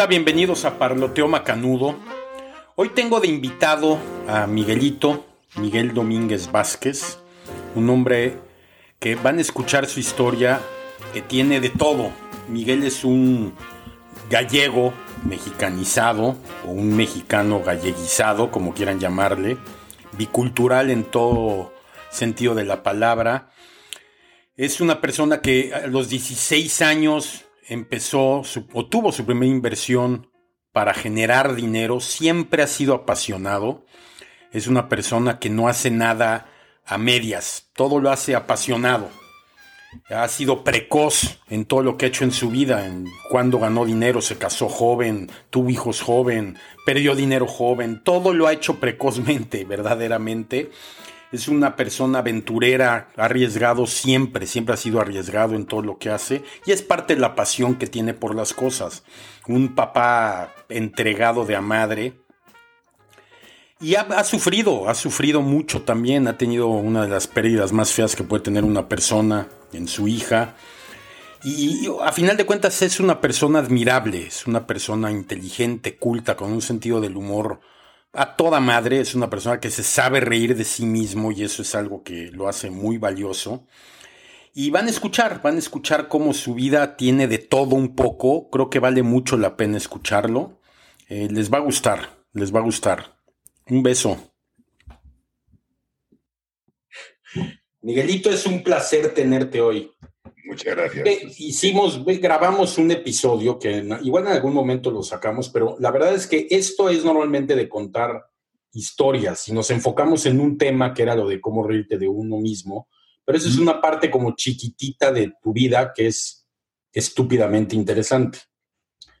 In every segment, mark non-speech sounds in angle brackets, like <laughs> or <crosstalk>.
Hola, bienvenidos a Parloteo Macanudo. Hoy tengo de invitado a Miguelito, Miguel Domínguez Vázquez, un hombre que van a escuchar su historia, que tiene de todo. Miguel es un gallego mexicanizado o un mexicano galleguizado, como quieran llamarle, bicultural en todo sentido de la palabra. Es una persona que a los 16 años empezó o tuvo su primera inversión para generar dinero, siempre ha sido apasionado. Es una persona que no hace nada a medias, todo lo hace apasionado. Ha sido precoz en todo lo que ha hecho en su vida, cuando ganó dinero, se casó joven, tuvo hijos joven, perdió dinero joven, todo lo ha hecho precozmente, <laughs> verdaderamente es una persona aventurera, arriesgado siempre, siempre ha sido arriesgado en todo lo que hace y es parte de la pasión que tiene por las cosas. Un papá entregado de a madre. Y ha, sufrido, ha sufrido mucho también, ha tenido una de las pérdidas más feas que puede tener una persona en su hija. Y a final de cuentas es una persona admirable, es una persona inteligente, culta, con un sentido del humor a toda madre, es una persona que se sabe reír de sí mismo y eso es algo que lo hace muy valioso. Y van a escuchar, van a escuchar cómo su vida tiene de todo un poco. Creo que vale mucho la pena escucharlo. Eh, les va a gustar, les va a gustar. Un beso. Miguelito, es un placer tenerte hoy. Muchas gracias. hicimos, grabamos un episodio que igual en algún momento lo sacamos, pero la verdad es que esto es normalmente de contar historias y nos enfocamos en un tema que era lo de cómo reírte de uno mismo, pero eso es una parte como chiquitita de tu vida que es estúpidamente interesante.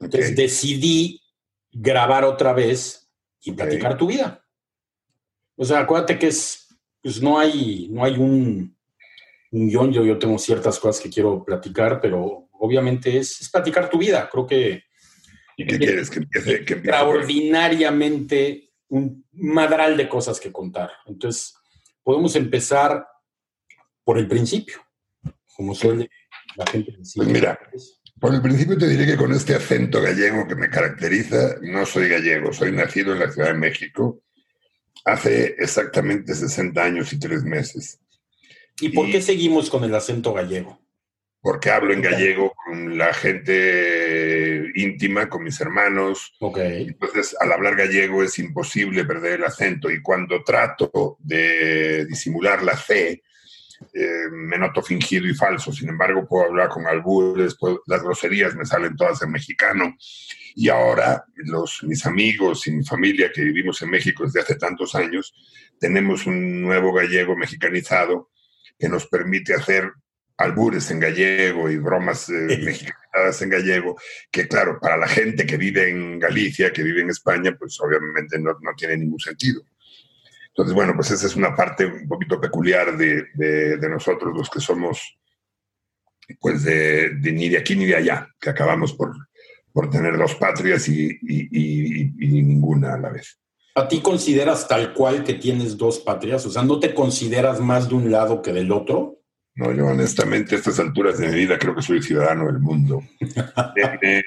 Entonces decidí grabar otra vez y platicar tu vida. O sea, acuérdate que es, pues no hay, no hay un, un guion, yo, yo tengo ciertas cosas que quiero platicar, pero obviamente es, es platicar tu vida. Creo que... ¿Y qué quieres? Que empiece, que extraordinariamente un madral de cosas que contar. Entonces, podemos empezar por el principio, como suele la gente decir. Pues mira, por el principio te diré que con este acento gallego que me caracteriza, no soy gallego, soy nacido en la Ciudad de México hace exactamente 60 años y tres meses. ¿Y por qué seguimos con el acento gallego? Porque hablo en gallego con la gente íntima, con mis hermanos. Okay. Entonces, al hablar gallego es imposible perder el acento y cuando trato de disimular la C, eh, me noto fingido y falso. Sin embargo, puedo hablar con albures, las groserías me salen todas en mexicano. Y ahora, los, mis amigos y mi familia que vivimos en México desde hace tantos años, tenemos un nuevo gallego mexicanizado que nos permite hacer albures en gallego y bromas eh, mexicanadas en gallego, que claro, para la gente que vive en Galicia, que vive en España, pues obviamente no, no tiene ningún sentido. Entonces, bueno, pues esa es una parte un poquito peculiar de, de, nosotros, los que somos, pues de, ni de aquí ni de allá, que acabamos por, por tener dos patrias y, y, y ninguna a la vez. ¿A ti consideras tal cual que tienes dos patrias? O sea, ¿no te consideras más de un lado que del otro? No, yo honestamente a estas alturas de mi vida creo que soy ciudadano del mundo. <laughs> Eh,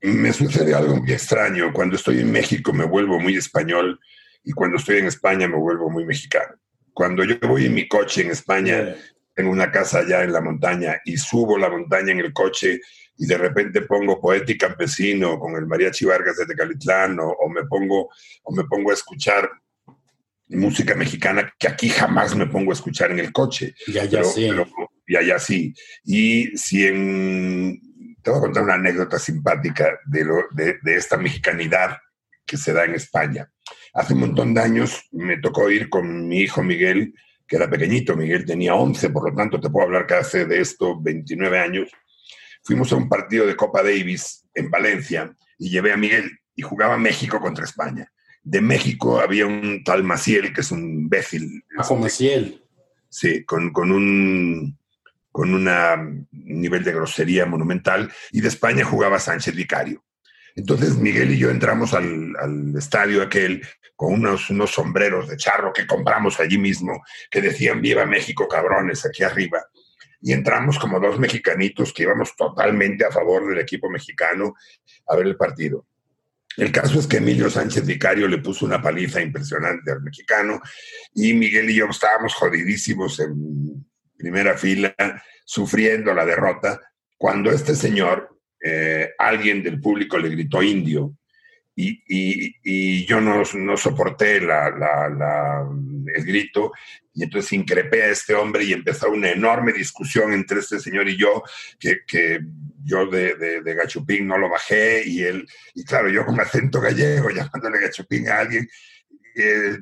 eh, me sucede algo muy extraño. Cuando estoy en México me vuelvo muy español y cuando estoy en España me vuelvo muy mexicano. Cuando yo voy en mi coche en España, tengo una casa allá en la montaña y subo la montaña en el coche y de repente pongo Poeti Campesino con el Mariachi Vargas de Tecalitlán o, o, me pongo, o me pongo a escuchar música mexicana que aquí jamás me pongo a escuchar en el coche. Y allá sí. y allá sí. Y si en... Te voy a contar una anécdota simpática de, lo, de, de esta mexicanidad que se da en España. Hace un montón de años me tocó ir con mi hijo Miguel, que era pequeñito, Miguel tenía 11, por lo tanto te puedo hablar que hace de esto 29 años, fuimos a un partido de Copa Davis en Valencia y llevé a Miguel y jugaba México contra España. De México había un tal Maciel, que es un imbécil. Ah, Maciel. Sí, con, con un con un nivel de grosería monumental, y de España jugaba Sánchez Vicario. Entonces Miguel y yo entramos al, al estadio aquel con unos, unos sombreros de charro que compramos allí mismo, que decían Viva México, cabrones, aquí arriba y entramos como dos mexicanitos que íbamos totalmente a favor del equipo mexicano a ver el partido. El caso es que Emilio Sánchez Vicario le puso una paliza impresionante al mexicano y Miguel y yo estábamos jodidísimos en primera fila, sufriendo la derrota, cuando este señor, eh, alguien del público le gritó indio y, yo no, soporté el grito y entonces increpé a este hombre y empezó una enorme discusión entre este señor y yo, que, yo de, de, gachupín no lo bajé y él, y claro, yo con acento gallego <laughs> llamándole gachupín a alguien, eh,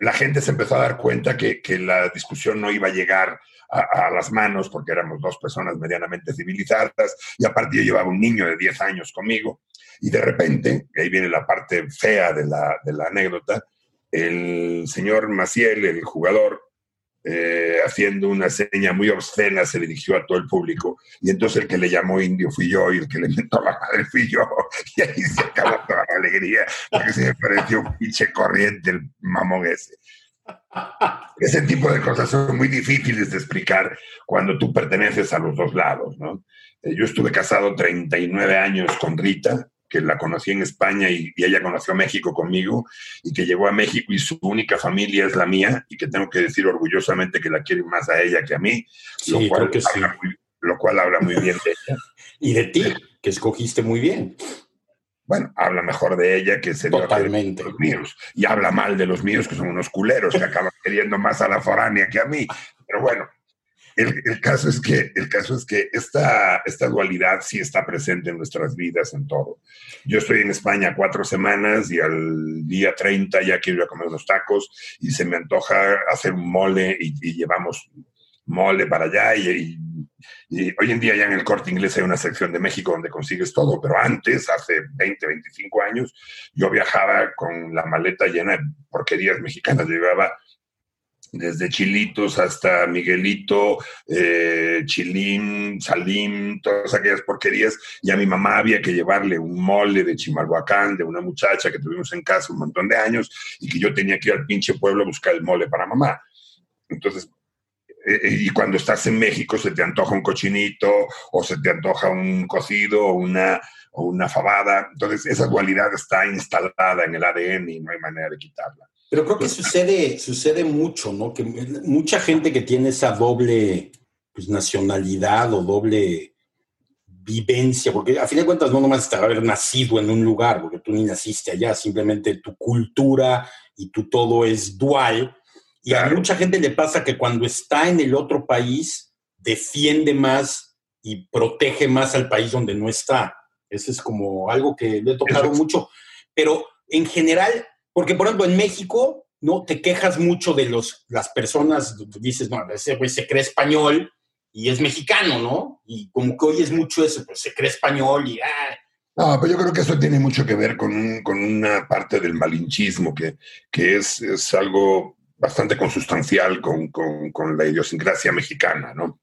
la gente se empezó a dar cuenta que, que la discusión no iba a llegar a, las manos porque éramos dos personas medianamente civilizadas y aparte yo llevaba un niño de 10 años conmigo y de repente, ahí viene la parte fea de la, de la anécdota, el señor Maciel, el jugador, eh, haciendo una seña muy obscena, se dirigió a todo el público. Y entonces el que le llamó indio fui yo y el que le inventó la madre fui yo. <laughs> Y ahí se acabó toda la alegría, porque se me pareció un pinche corriente el mamón ese. Ese tipo de cosas son muy difíciles de explicar cuando tú perteneces a los dos lados, ¿no? Eh, yo estuve casado 39 años con Rita, que la conocí en España y, ella conoció México conmigo y que llegó a México y su única familia es la mía y que tengo que decir orgullosamente que la quieren más a ella que a mí, lo, cual que habla muy, lo cual habla muy bien de ella. <laughs> y de ti, que escogiste muy bien. Bueno, habla mejor de ella que se Totalmente. de los míos. Y habla mal de los míos, que son unos culeros que acaban <laughs> queriendo más a la foránea que a mí. Pero bueno, el, caso es que, el caso es que esta, esta dualidad sí está presente en nuestras vidas, en todo. Yo estoy en España cuatro semanas y al día 30 ya quiero ir a comer unos tacos y se me antoja hacer un mole y, llevamos mole para allá y, hoy en día ya en el corte inglés hay una sección de México donde consigues todo, pero antes, hace 20, 25 años, yo viajaba con la maleta llena de porquerías mexicanas. llevaba desde Chilitos hasta Miguelito, eh, Chilín, Salim, todas aquellas porquerías, y a mi mamá había que llevarle un mole de Chimalhuacán, de una muchacha que tuvimos en casa un montón de años, y que yo tenía que ir al pinche pueblo a buscar el mole para mamá. Entonces, y cuando estás en México se te antoja un cochinito, o se te antoja un cocido, o una, o una fabada. Entonces, esa dualidad está instalada en el ADN y no hay manera de quitarla. Pero creo que sucede, sucede mucho, ¿no? Que mucha gente que tiene esa doble pues, nacionalidad o doble vivencia, porque a fin de cuentas no nomás está haber nacido en un lugar, porque tú ni naciste allá, simplemente tu cultura y tu todo es dual. Y a mucha gente le pasa que cuando está en el otro país, defiende más y protege más al país donde no está. Eso es como algo que le he tocado mucho. Pero en general, porque, por ejemplo, en México, ¿no? Te quejas mucho de los, las personas, dices, no, ese güey se cree español y es mexicano, ¿no? Y como que oyes mucho eso, pues se cree español y... Ah. No, pero yo creo que eso tiene mucho que ver con, con una parte del malinchismo, que, que es, es algo bastante consustancial con, con, con, la idiosincrasia mexicana, ¿no?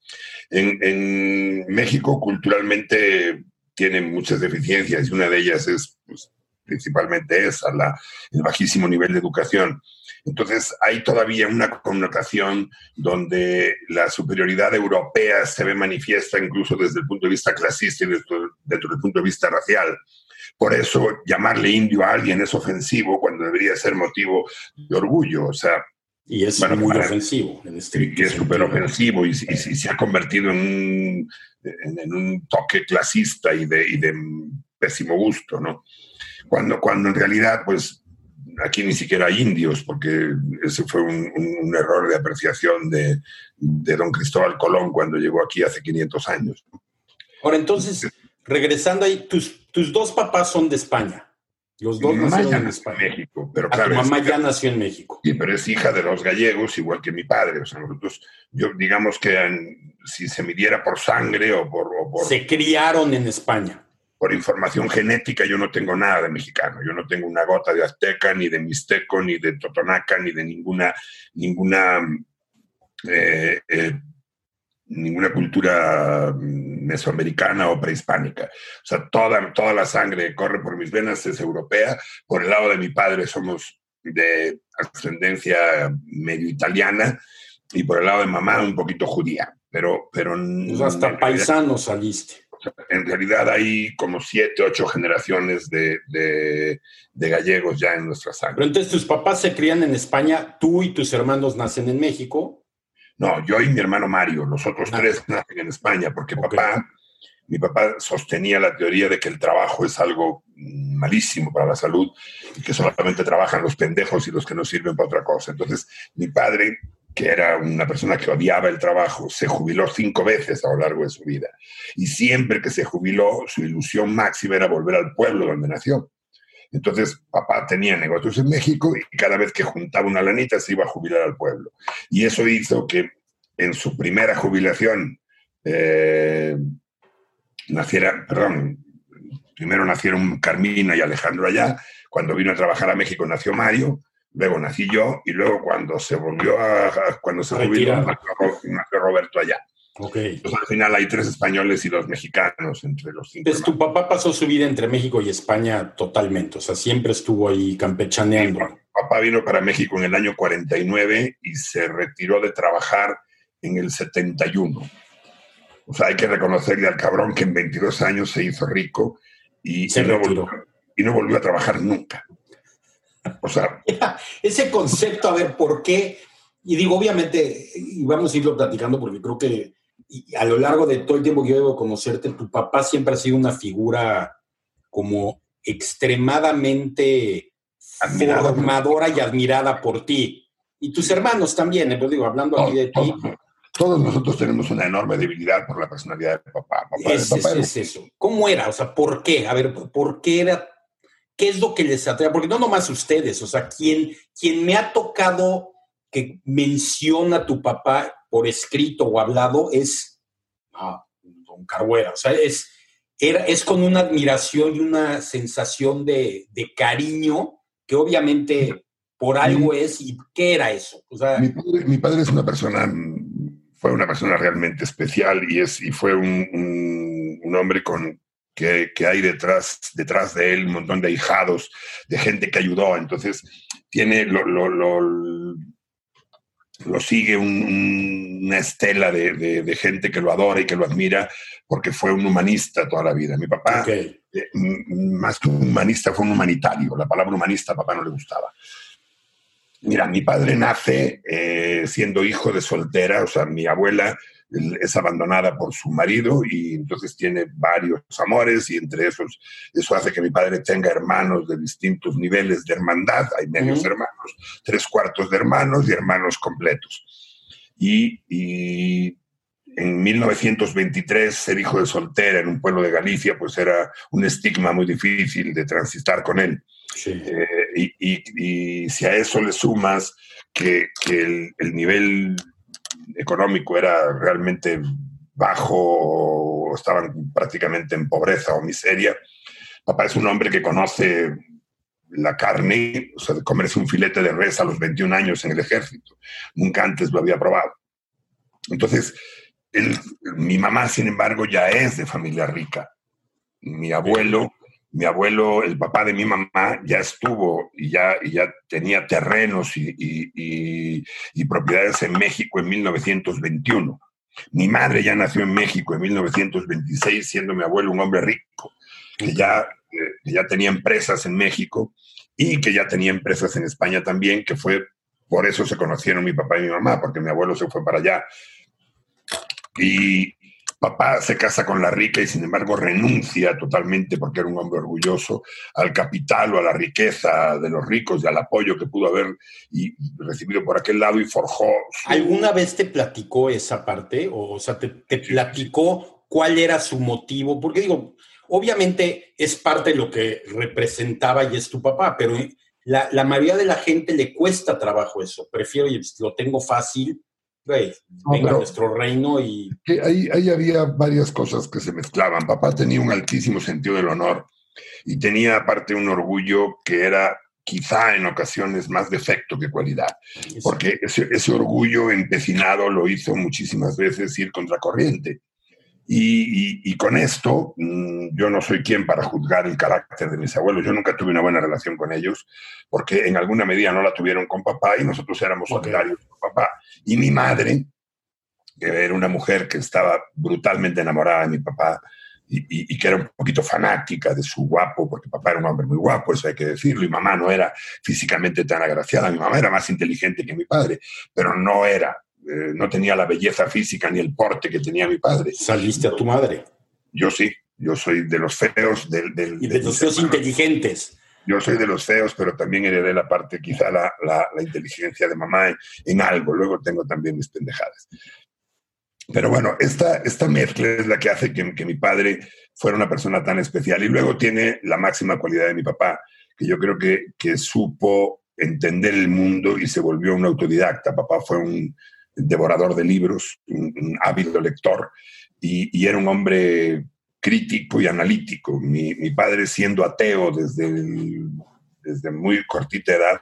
En, en, México culturalmente tiene muchas deficiencias y una de ellas es pues, principalmente es la, el bajísimo nivel de educación. Entonces hay todavía una connotación donde la superioridad europea se ve manifiesta incluso desde el punto de vista clasista y desde, el punto de vista racial. Por eso llamarle indio a alguien es ofensivo cuando debería ser motivo de orgullo. O sea, y es muy ofensivo. En este y es súper ofensivo y, se ha convertido en un, en, un toque clasista y de, y de pésimo gusto, ¿no? cuando, cuando en realidad, pues aquí ni siquiera hay indios, porque ese fue un, error de apreciación de, don Cristóbal Colón cuando llegó aquí hace 500 años. Ahora, entonces, regresando ahí, tus, tus dos papás son de España. Los dos nacieron en España. México, pero claro, tu mamá ya nació en México. Sí, pero es hija de los gallegos, igual que mi padre. O sea, nosotros, yo digamos que si se midiera por sangre o por, o por... Se criaron en España por información genética yo no tengo nada de mexicano, yo no tengo una gota de azteca, ni de mixteco, ni de totonaca, ni de ninguna, ninguna, eh, eh, ninguna cultura mesoamericana o prehispánica. O sea, toda, toda la sangre que corre por mis venas es europea. Por el lado de mi padre somos de ascendencia medio italiana y por el lado de mamá un poquito judía. pero... pero pues hasta paisano saliste. En realidad hay como siete, ocho generaciones de, gallegos ya en nuestra sangre. Pero entonces tus papás se crían en España, tú y tus hermanos nacen en México. No, yo y mi hermano Mario, los otros ah. tres nacen en España, porque papá, mi papá sostenía la teoría de que el trabajo es algo malísimo para la salud y que solamente trabajan los pendejos y los que no sirven para otra cosa. Entonces, mi padre que era una persona que odiaba el trabajo, se jubiló cinco veces a lo largo de su vida. Y siempre que se jubiló, su ilusión máxima era volver al pueblo donde nació. Entonces, papá tenía negocios en México y cada vez que juntaba una lanita se iba a jubilar al pueblo. Y eso hizo que en su primera jubilación eh, naciera, perdón, primero nacieron Carmina y Alejandro allá, cuando vino a trabajar a México nació Mario, luego nací yo y luego cuando se volvió a, cuando se jubiló nació, Roberto allá. Okay. Entonces al final hay tres españoles y dos mexicanos entre los cinco. Entonces tu papá pasó su vida entre México y España totalmente, o sea, siempre estuvo ahí campechaneando. papá vino para México en el año 49 y se retiró de trabajar en el 71. O sea, hay que reconocerle al cabrón que en 22 años se hizo rico y, se volvió, y no volvió a trabajar nunca. O sea. <laughs> Ese concepto, a ver, ¿por qué? Y digo, obviamente, y vamos a irlo platicando porque creo que a lo largo de todo el tiempo que yo debo conocerte, tu papá siempre ha sido una figura como extremadamente formadora y admirada por ti. Y tus hermanos también, pues digo, hablando aquí de ti. Todos nosotros tenemos una enorme debilidad por la personalidad de papá. es, es eso. ¿Cómo era? O sea, ¿por qué? A ver, ¿por qué era ¿Qué es lo que les atrae? Porque no nomás ustedes, o sea, quien, quien me ha tocado que menciona a tu papá por escrito o hablado es ah, don Carhuera. O sea, es, era, es con una admiración y una sensación de, cariño que obviamente por algo es. ¿Y qué era eso? mi, padre, es una persona, fue una persona realmente especial y, es, y fue un, un hombre con, que, hay detrás, detrás de él, un montón de ahijados, de gente que ayudó. Entonces, tiene, lo, lo, sigue una estela de, gente que lo adora y que lo admira porque fue un humanista toda la vida. Mi papá, eh, más que un humanista, fue un humanitario. La palabra humanista a papá no le gustaba. Mira, mi padre nace eh, siendo hijo de soltera, o sea, mi abuela es abandonada por su marido y entonces tiene varios amores y entre esos eso hace que mi padre tenga hermanos de distintos niveles de hermandad, hay medios hermanos, tres cuartos de hermanos y hermanos completos. Y, y, en 1923 ser hijo de soltera en un pueblo de Galicia pues era un estigma muy difícil de transistar con él. Eh, y, y, si a eso le sumas que, que el, el nivel económico era realmente bajo, estaban prácticamente en pobreza o miseria. Papá es un hombre que conoce la carne, o sea, comerse un filete de res a los 21 años en el ejército. Nunca antes lo había probado. Entonces, mi mamá, sin embargo, ya es de familia rica. Mi abuelo mi abuelo, el papá de mi mamá, ya estuvo y ya, ya tenía terrenos y, propiedades en México en 1921. Mi madre ya nació en México en 1926, siendo mi abuelo un hombre rico, que ya, eh, que ya tenía empresas en México y que ya tenía empresas en España también, que fue por eso se conocieron mi papá y mi mamá, porque mi abuelo se fue para allá. Y, Papá se casa con la rica y sin embargo renuncia totalmente, porque era un hombre orgulloso, al capital o a la riqueza de los ricos y al apoyo que pudo haber y recibido por aquel lado y forjó. ¿Alguna vez te platicó esa parte? O, sea, te, platicó cuál era su motivo? Porque digo, obviamente es parte de lo que representaba y es tu papá, pero la, la mayoría de la gente le cuesta trabajo eso. Prefiero, lo tengo fácil, venga nuestro reino y... ahí, ahí había varias cosas que se mezclaban. Papá tenía un altísimo sentido del honor y tenía aparte un orgullo que era quizá en ocasiones más defecto que cualidad, porque ese, ese, orgullo empecinado lo hizo muchísimas veces ir contracorriente. Y, con esto, mm, yo no soy quien para juzgar el carácter de mis abuelos. Yo nunca tuve una buena relación con ellos, porque en alguna medida no la tuvieron con papá y nosotros éramos solidarios con papá. Y mi madre, era una mujer que estaba brutalmente enamorada de mi papá y, que era un poquito fanática de su guapo, porque papá era un hombre muy guapo, eso hay que decirlo, y mamá no era físicamente tan agraciada, mi mamá era más inteligente que mi padre, pero no era, eh, no tenía la belleza física ni el porte que tenía mi padre. ¿Saliste a tu madre? Yo sí, yo soy de los feos. Del, y de, los feos inteligentes. Yo soy de los feos, pero también heredé la parte, quizá la, la, inteligencia de mamá en, en, algo. Luego tengo también mis pendejadas. Pero bueno, esta, esta mezcla es la que hace que, que, mi padre fuera una persona tan especial. Y luego tiene la máxima cualidad de mi papá, que yo creo que, que supo entender el mundo y se volvió un autodidacta. Papá fue un devorador de libros, un, ávido lector, y, y, era un hombre crítico y analítico. Mi, mi padre, siendo ateo desde, desde muy cortita edad,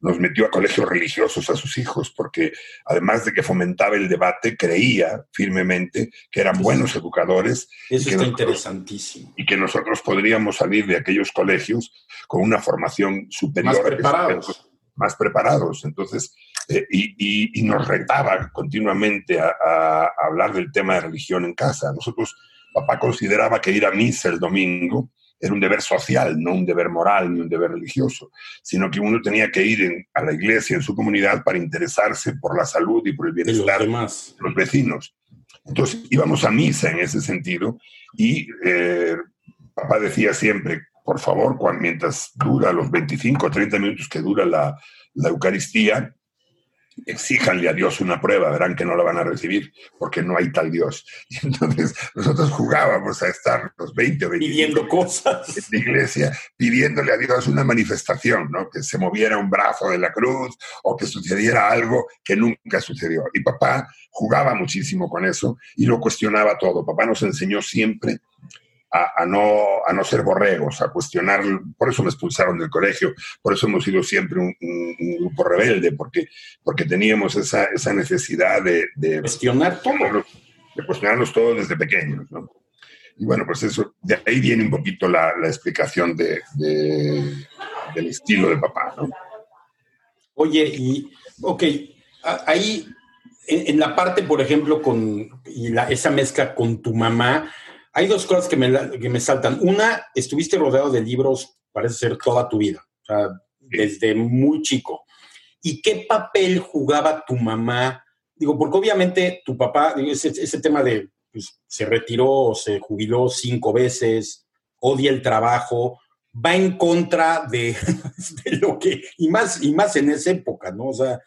nos metió a colegios religiosos a sus hijos, porque además de que fomentaba el debate, creía firmemente que eran buenos educadores. Eso está interesantísimo. Y que nosotros podríamos salir de aquellos colegios con una formación superior. Más preparados. Más preparados. Entonces, eh, y, y, nos retaba continuamente a, a hablar del tema de religión en casa. Nosotros, papá consideraba que ir a misa el domingo era un deber social, no un deber moral ni un deber religioso, sino que uno tenía que ir a la iglesia, en su comunidad, para interesarse por la salud y por el bienestar de los, vecinos. Entonces íbamos a misa en ese sentido y eh, papá decía siempre, por favor, cuando, mientras dura los 25 o 30 minutos que dura la, la Eucaristía, exíjanle a Dios una prueba, verán que no la van a recibir porque no hay tal Dios. <laughs> Y entonces nosotros jugábamos a estar los 20 o 20 pidiendo cosas en la iglesia, pidiéndole a Dios una manifestación, ¿no? que se moviera un brazo de la cruz o que sucediera algo que nunca sucedió. Y papá jugaba muchísimo con eso y lo cuestionaba todo. Papá nos enseñó siempre a, no, a no ser borregos, a cuestionar. Por eso me expulsaron del colegio, por eso hemos sido siempre un, grupo rebelde, porque, porque teníamos esa, esa necesidad de, de cuestionar todo. De cuestionarlos todos desde pequeños. ¿no? Y bueno, pues eso, de ahí viene un poquito la, la explicación de, del estilo de papá. ¿no? Oye, y, ok, ahí en, la parte, por ejemplo, con y la, esa mezcla con tu mamá, hay dos cosas que me, que me saltan. Una, estuviste rodeado de libros, parece ser toda tu vida, o sea, desde muy chico. ¿Y qué papel jugaba tu mamá? Digo, porque obviamente tu papá, ese, ese tema de, pues, se retiró, se jubiló cinco veces, odia el trabajo, va en contra de, <laughs> de, lo que, y más, y más en esa época, ¿no? O sea,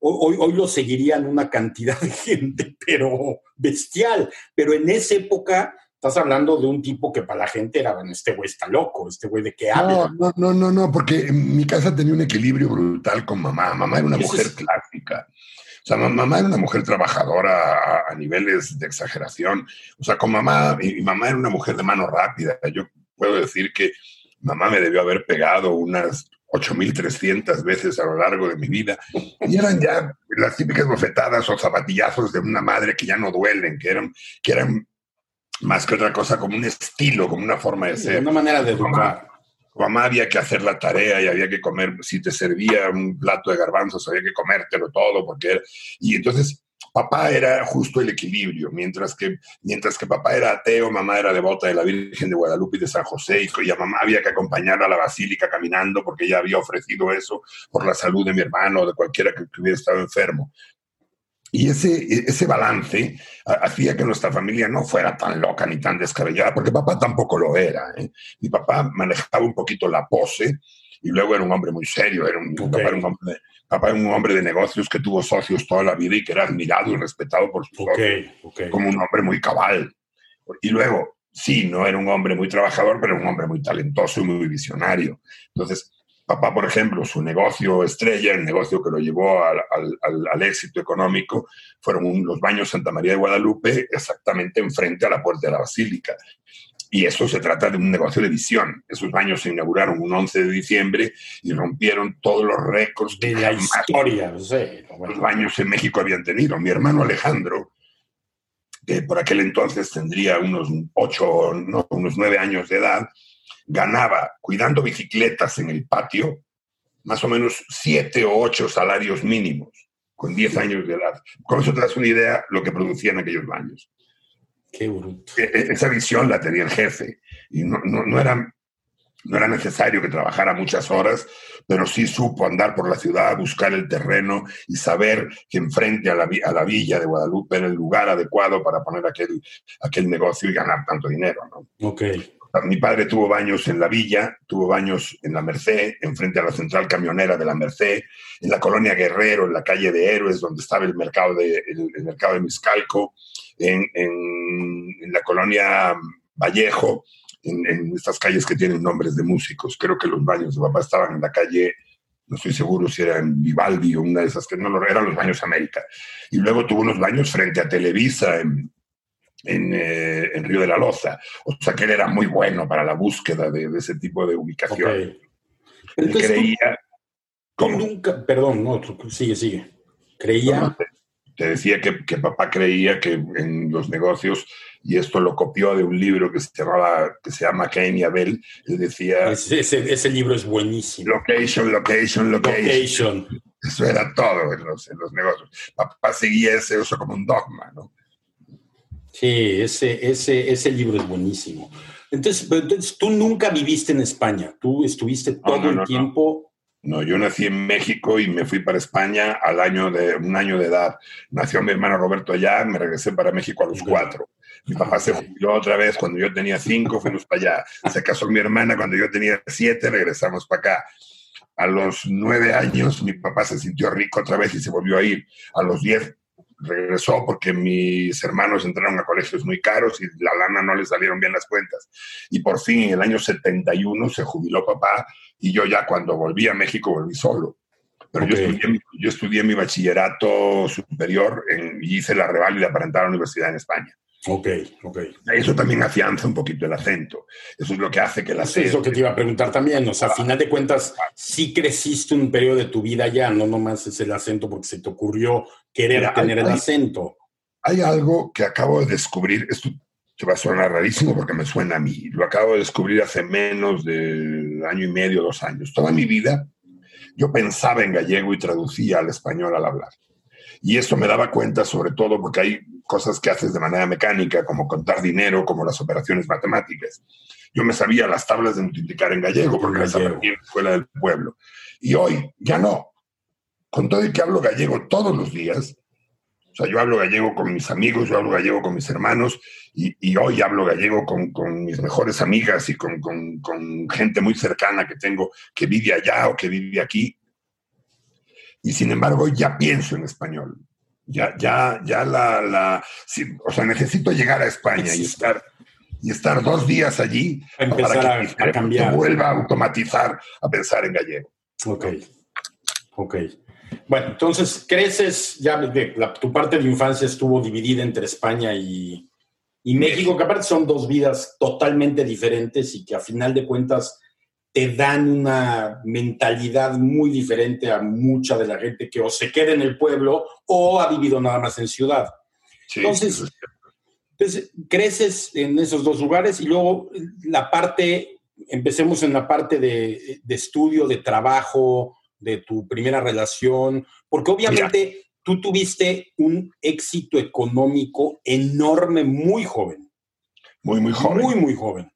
hoy, hoy lo seguirían una cantidad de <laughs> gente, pero bestial, pero en esa época Estás hablando de un tipo que para la gente era, bueno, este güey está loco, este güey de qué habla. No, no, no, no, porque mi casa tenía un equilibrio brutal con mamá. Mamá era una mujer clásica. O sea, mamá era una mujer trabajadora a, niveles de exageración. O sea, con mamá, mi, mamá era una mujer de mano rápida. Yo puedo decir que mamá me debió haber pegado unas 8.300 veces a lo largo de mi vida. Y eran ya las típicas bofetadas o zapatillazos de una madre que ya no duelen, que eran, que eran más que otra cosa, como un estilo, como una forma de ser. Una manera de educar. Mamá había que hacer la tarea y había que comer, si te servía un plato de garbanzos, había que comértelo todo, porque y entonces papá era justo el equilibrio, mientras que, mientras que papá era ateo, mamá era devota de la Virgen de Guadalupe y de San José, y, a mamá había que acompañarla a la basílica caminando porque ella había ofrecido eso por la salud de mi hermano o de cualquiera que hubiera estado enfermo. Y ese, ese balance hacía que nuestra familia no fuera tan loca ni tan descabellada, porque papá tampoco lo era. ¿eh? Mi papá manejaba un poquito la pose y luego era un hombre muy serio, era un, papá, era un hombre, papá, era un hombre, de negocios que tuvo socios toda la vida y que era admirado y respetado por sus socios como un hombre muy cabal. Y luego, sí, no era un hombre muy trabajador, pero un hombre muy talentoso y muy visionario. Entonces, Papá, por ejemplo, su negocio estrella, el negocio que lo llevó al, al, al éxito económico, fueron los baños Santa María de Guadalupe, exactamente enfrente a la puerta de la basílica. Y eso se trata de un negocio de visión. Esos baños se inauguraron un 11 de diciembre y rompieron todos los récords de la historia. Los baños en México habían tenido. Mi hermano Alejandro, que por aquel entonces tendría unos ocho, no, unos nueve años de edad, ganaba cuidando bicicletas en el patio más o menos siete o ocho salarios mínimos. con 10 años de edad. Con eso te das una idea lo que producían aquellos baños. Qué bruto. E, e, esa visión la tenía el jefe y no, no, no, era, no era necesario que trabajara muchas horas, pero sí supo andar por la ciudad, buscar el terreno y saber que enfrente a la, a la villa de Guadalupe era el lugar adecuado para poner aquel, aquel negocio y ganar tanto dinero. ¿no? Ok. Mi padre tuvo baños en la villa, tuvo baños en la Merced, enfrente a la central camionera de la Merced, en la colonia Guerrero, en la calle de Héroes, donde estaba el mercado de, el, el mercado de Miscalco, en, en, la colonia Vallejo, en, estas calles que tienen nombres de músicos. Creo que los baños de papá estaban en la calle, no estoy seguro si era en Vivaldi o una de esas que no eran los baños América. Y luego tuvo unos baños frente a Televisa en, en, eh, en, Río de la Loza. O sea que él era muy bueno para la búsqueda de, de ese tipo de ubicación. Okay. Él creía. Tú, tú nunca, perdón, no, sigue, sigue. Creía. No, te, te, decía que, que, papá creía que en los negocios, y esto lo copió de un libro que se, llamaba, que se llama Cain y Abel, él decía. Ese, ese, ese libro es buenísimo. Location, location, location. location. Eso era todo en los, en los negocios. Papá seguía ese uso como un dogma, ¿no? Sí, ese, ese, ese libro es buenísimo. Entonces, entonces, tú nunca viviste en España, tú estuviste todo no, no, el no, tiempo. No. yo nací en México y me fui para España al año de un año de edad. Nació mi hermano Roberto allá, me regresé para México a los cuatro. Mi papá se jubiló otra vez cuando yo tenía cinco, fuimos para allá. Se casó mi hermana cuando yo tenía siete, regresamos para acá. A los nueve años mi papá se sintió rico otra vez y se volvió a ir. A los diez regresó porque mis hermanos entraron a colegios muy caros y la lana no les salieron bien las cuentas. Y por fin en el año 71 se jubiló papá y yo ya cuando volví a México volví solo. Pero okay. yo, estudié, yo, estudié, mi bachillerato superior en, y hice la reválida para entrar a la universidad en España. Ok, ok. Eso también afianza un poquito el acento. Eso es lo que hace que el acento... Eso que te iba a preguntar también. O sea, a final de cuentas, sí creciste un periodo de tu vida ya, no nomás es el acento porque se te ocurrió querer Mira, tener hay, el acento. Hay algo que acabo de descubrir, esto te va a sonar rarísimo porque me suena a mí. Lo acabo de descubrir hace menos de año y medio, dos años. Toda mi vida yo pensaba en gallego y traducía al español al hablar. Y esto me daba cuenta sobre todo porque hay cosas que haces de manera mecánica, como contar dinero, como las operaciones matemáticas. Yo me sabía las tablas de multiplicar en gallego porque las aprendí en la escuela del pueblo. Y hoy ya no. Con todo y que hablo gallego todos los días, o sea, yo hablo gallego con mis amigos, yo hablo gallego con mis hermanos y, y hoy hablo gallego con, con, mis mejores amigas y con, con, con gente muy cercana que tengo que vive allá o que vive aquí. Y sin embargo, ya pienso en español. Ya, ya, ya la, la sí, o sea, necesito llegar a España y estar, y estar dos días allí para que a, a cambiar. vuelva a automatizar a pensar en gallego. Ok, ok. Bueno, entonces creces, ya la, tu parte de infancia estuvo dividida entre España y, y México, que aparte son dos vidas totalmente diferentes y que a final de cuentas te dan una mentalidad muy diferente a mucha de la gente que o se queda en el pueblo o ha vivido nada más en ciudad. Sí, entonces, sí. entonces, creces en esos dos lugares y luego la parte, empecemos en la parte de, de estudio, de trabajo, de tu primera relación, porque obviamente Mira. tú tuviste un éxito económico enorme muy joven. Muy, muy joven. Muy, muy joven.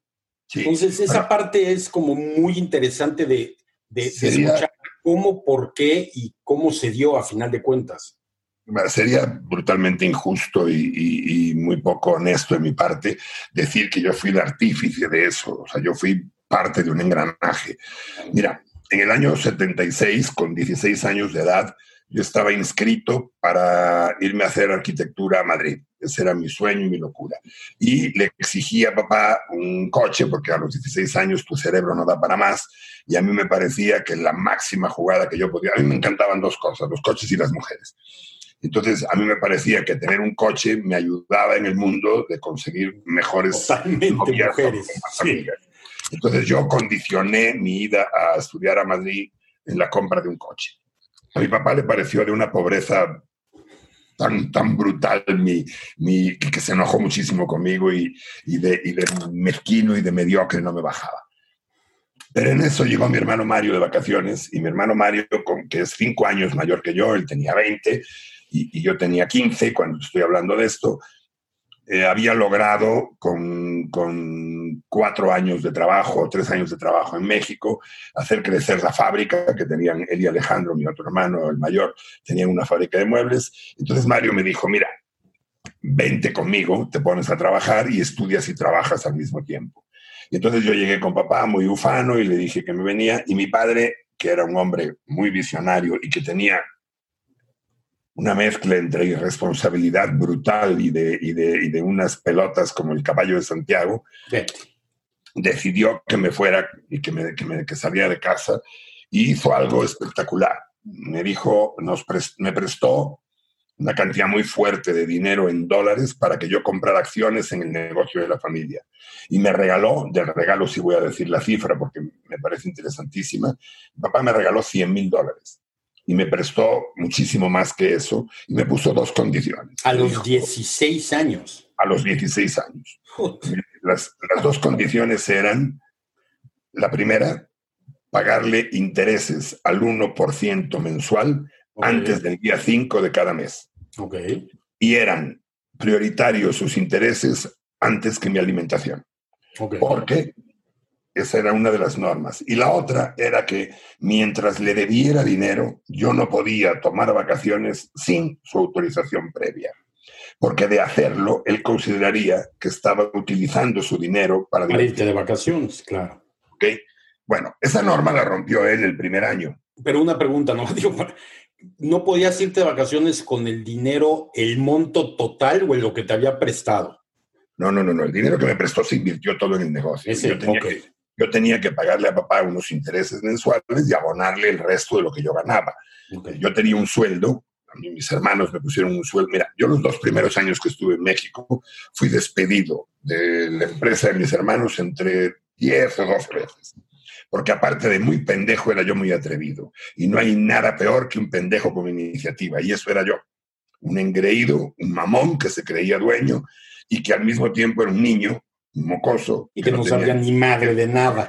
Sí. Entonces, esa parte es como muy interesante de, de, de escuchar cómo, por qué y cómo se dio a final de cuentas. Sería brutalmente injusto y, y, y, muy poco honesto de mi parte decir que yo fui el artífice de eso. O sea, yo fui parte de un engranaje. Mira, en el año 76, con 16 años de edad, yo estaba inscrito para irme a hacer arquitectura a Madrid. Ese era mi sueño y mi locura. Y le exigía a papá un coche, porque a los 16 años tu cerebro no da para más. Y a mí me parecía que la máxima jugada que yo podía... A mí me encantaban dos cosas, los coches y las mujeres. Entonces, a mí me parecía que tener un coche me ayudaba en el mundo de conseguir mejores mujeres. Sí. Entonces, yo condicioné mi ida a estudiar a Madrid en la compra de un coche. A mi papá le pareció de una pobreza tan, tan brutal mi, mi, que se enojó muchísimo conmigo y, y, de, mezquino y de mediocre no me bajaba. Pero en eso llegó mi hermano Mario de vacaciones y mi hermano Mario, que es cinco años mayor que yo, él tenía 20 y, y yo tenía 15 cuando estoy hablando de esto, eh, había logrado con, con, cuatro años de trabajo, tres años de trabajo en México, hacer crecer la fábrica que tenían él y Alejandro, mi otro hermano, el mayor, tenían una fábrica de muebles. Entonces Mario me dijo, mira, vente conmigo, te pones a trabajar y estudias y trabajas al mismo tiempo. Y entonces yo llegué con papá muy ufano y le dije que me venía y mi padre, que era un hombre muy visionario y que tenía una mezcla entre irresponsabilidad brutal y de, y de, y de unas pelotas como el caballo de Santiago, sí. decidió que me fuera y que, me, que, me, que saliera de casa y hizo algo espectacular. Me dijo, nos prest, me prestó una cantidad muy fuerte de dinero en dólares para que yo comprara acciones en el negocio de la familia. Y me regaló, del regalo si voy a decir la cifra porque me parece interesantísima, papá me regaló 100 mil dólares y me prestó muchísimo más que eso y me puso dos condiciones. A los dijo, 16 años. A los 16 años. Las, las, dos condiciones eran, la primera, pagarle intereses al 1% mensual okay. antes del día 5 de cada mes. Okay. Y eran prioritarios sus intereses antes que mi alimentación. Okay. Porque esa era una de las normas. Y la otra era que mientras le debiera dinero, yo no podía tomar vacaciones sin su autorización previa. Porque de hacerlo, él consideraría que estaba utilizando su dinero para... Para irte de vacaciones, claro. ¿Ok? Bueno, esa norma la rompió él el primer año. Pero una pregunta, ¿no? <laughs> Digo, ¿no podías irte de vacaciones con el dinero, el monto total o en lo que te había prestado? No, no, no, no. El dinero que me prestó se invirtió todo en el negocio. Ese, yo tenía okay. que yo tenía que pagarle a papá unos intereses mensuales y abonarle el resto de lo que yo ganaba. Okay. Yo tenía un sueldo, a mí mis hermanos me pusieron un sueldo. Mira, yo los dos primeros años que estuve en México fui despedido de la empresa de mis hermanos entre 10 o 12 veces. Porque aparte de muy pendejo, era yo muy atrevido. Y no hay nada peor que un pendejo con iniciativa. Y eso era yo. Un engreído, un mamón que se creía dueño y que al mismo tiempo era un niño mocoso. Y que, que no, sabía ni madre de nada.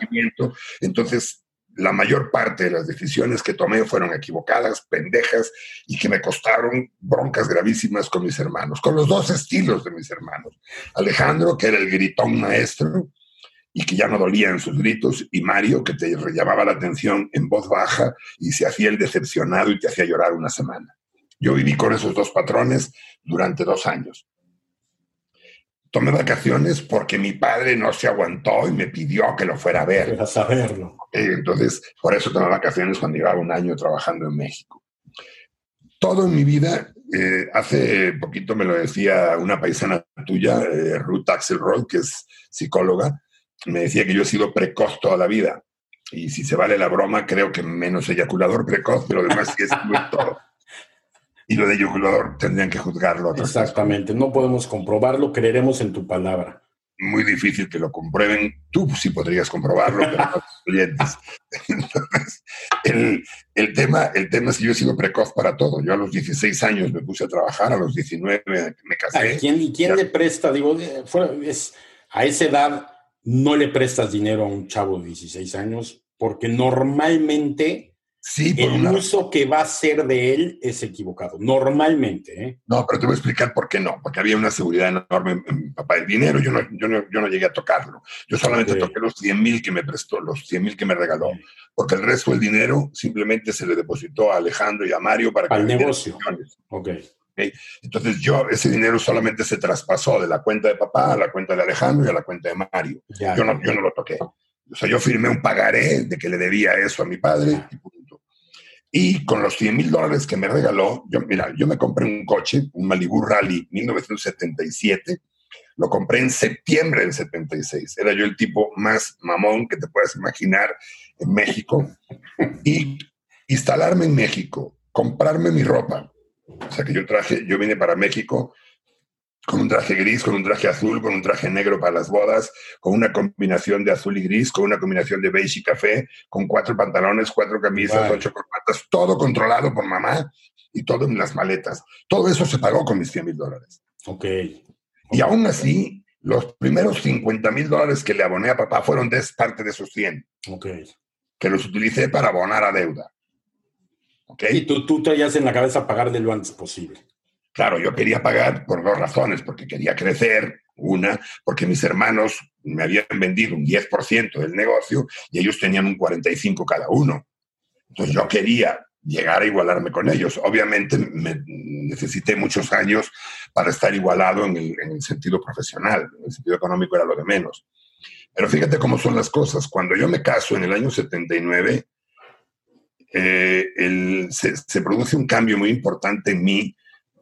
Entonces, la mayor parte de las decisiones que tomé fueron equivocadas, pendejas, y que me costaron broncas gravísimas con mis hermanos, con los dos estilos de mis hermanos. Alejandro, que era el gritón maestro, y que ya no dolían sus gritos, y Mario, que te llamaba la atención en voz baja y se hacía el decepcionado y te hacía llorar una semana. Yo viví con esos dos patrones durante dos años tomé vacaciones porque mi padre no se aguantó y me pidió que lo fuera a ver. A saberlo. Entonces, por eso tomé vacaciones cuando llevaba un año trabajando en México. Todo en mi vida, eh, hace poquito me lo decía una paisana tuya, eh, Ruth Axelrod, que es psicóloga, me decía que yo he sido precoz toda la vida. Y si se vale la broma, creo que menos eyaculador precoz, pero además sí es todo y lo de eyaculador tendrían que juzgarlo. Exactamente, no podemos comprobarlo, creeremos en tu palabra. Muy difícil que lo comprueben. Tú sí podrías comprobarlo, pero no tus <laughs> oyentes. Entonces, el, el, tema, el tema es que yo he sido precoz para todo. Yo a los 16 años me puse a trabajar, a los 19 me casé. ¿A quién, ¿Y quién ya... le presta? Digo, fue, es, a esa edad no le prestas dinero a un chavo de 16 años porque normalmente Sí, el uso que va a ser de él es equivocado, normalmente. ¿eh? No, pero te voy a explicar por qué no, porque había una seguridad enorme en, papá. El dinero yo no, yo, no, yo no llegué a tocarlo. Yo solamente okay. toqué los 100 mil que me prestó, los 100 mil que me regaló, okay. porque el resto del dinero simplemente se le depositó a Alejandro y a Mario para que... Al negocio. Okay. Entonces yo, ese dinero solamente se traspasó de la cuenta de papá a la cuenta de Alejandro y a la cuenta de Mario. Ya, yo, no, yo no lo toqué. O sea, yo firmé un pagaré de que le debía eso a mi padre y. Y con los 100 mil dólares que me regaló, yo, mira, yo me compré un coche, un Malibu Rally 1977, lo compré en septiembre del 76. Era yo el tipo más mamón que te puedas imaginar en México. <laughs> Y instalarme en México, comprarme mi ropa. O sea que yo traje, yo vine para México con un traje gris, con un traje azul, con un traje negro para las bodas, con una combinación de azul y gris, con una combinación de beige y café, con cuatro pantalones, cuatro camisas, ocho corbatas, todo controlado por mamá y todo en las maletas. Todo eso se pagó con mis 100 mil dólares. Ok. Y aún así, Los primeros 50 mil dólares que le aboné a papá fueron de parte de esos 100. Ok. Que los utilicé para abonar a deuda. ¿Ok? Y tú, tú traías en la cabeza pagar de lo antes posible. Claro, yo quería pagar por dos razones, porque quería crecer, una, porque mis hermanos me habían vendido un 10% del negocio y ellos tenían un 45% cada uno. Entonces yo quería llegar a igualarme con ellos. Obviamente me necesité muchos años para estar igualado en el, sentido profesional, en el sentido económico era lo de menos. Pero fíjate cómo son las cosas. Cuando yo me caso en el año 79, eh, se, se, produce un cambio muy importante en mí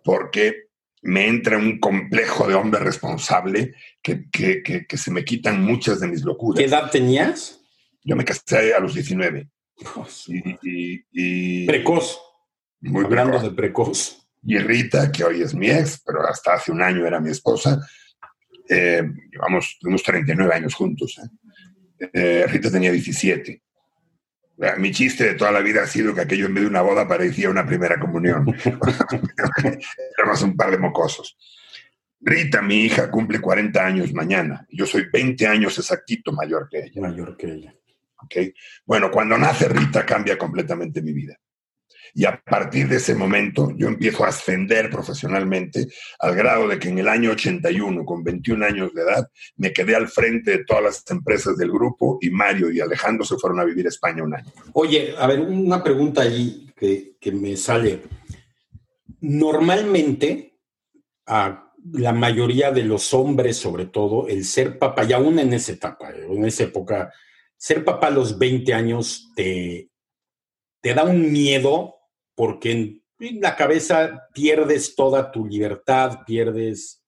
porque me entra un complejo de hombre responsable que, que, que, se me quitan muchas de mis locuras. ¿Qué edad tenías? Yo me casé a los 19. Y, precoz. Muy Hablando de precoz. Y Rita, que hoy es mi ex, pero hasta hace un año era mi esposa, eh, llevamos, tuvimos 39 años juntos. ¿eh? Eh, Rita tenía 17. Mi chiste de toda la vida ha sido que aquello en vez de una boda parecía una primera comunión. <laughs> Éramos un par de mocosos. Rita, mi hija, cumple 40 años mañana. Yo soy 20 años exactito mayor que ella. Mayor que ella. Bueno, cuando nace Rita cambia completamente mi vida. Y a partir de ese momento yo empiezo a ascender profesionalmente al grado de que en el año 81, con 21 años de edad, me quedé al frente de todas las empresas del grupo y Mario y Alejandro se fueron a vivir a España un año. Oye, a ver, una pregunta ahí que, que me sale. Normalmente, a la mayoría de los hombres, sobre todo, el ser papá, y aún en esa etapa, en esa época, ser papá a los 20 años te, te da un miedo porque en, la cabeza pierdes toda tu libertad, pierdes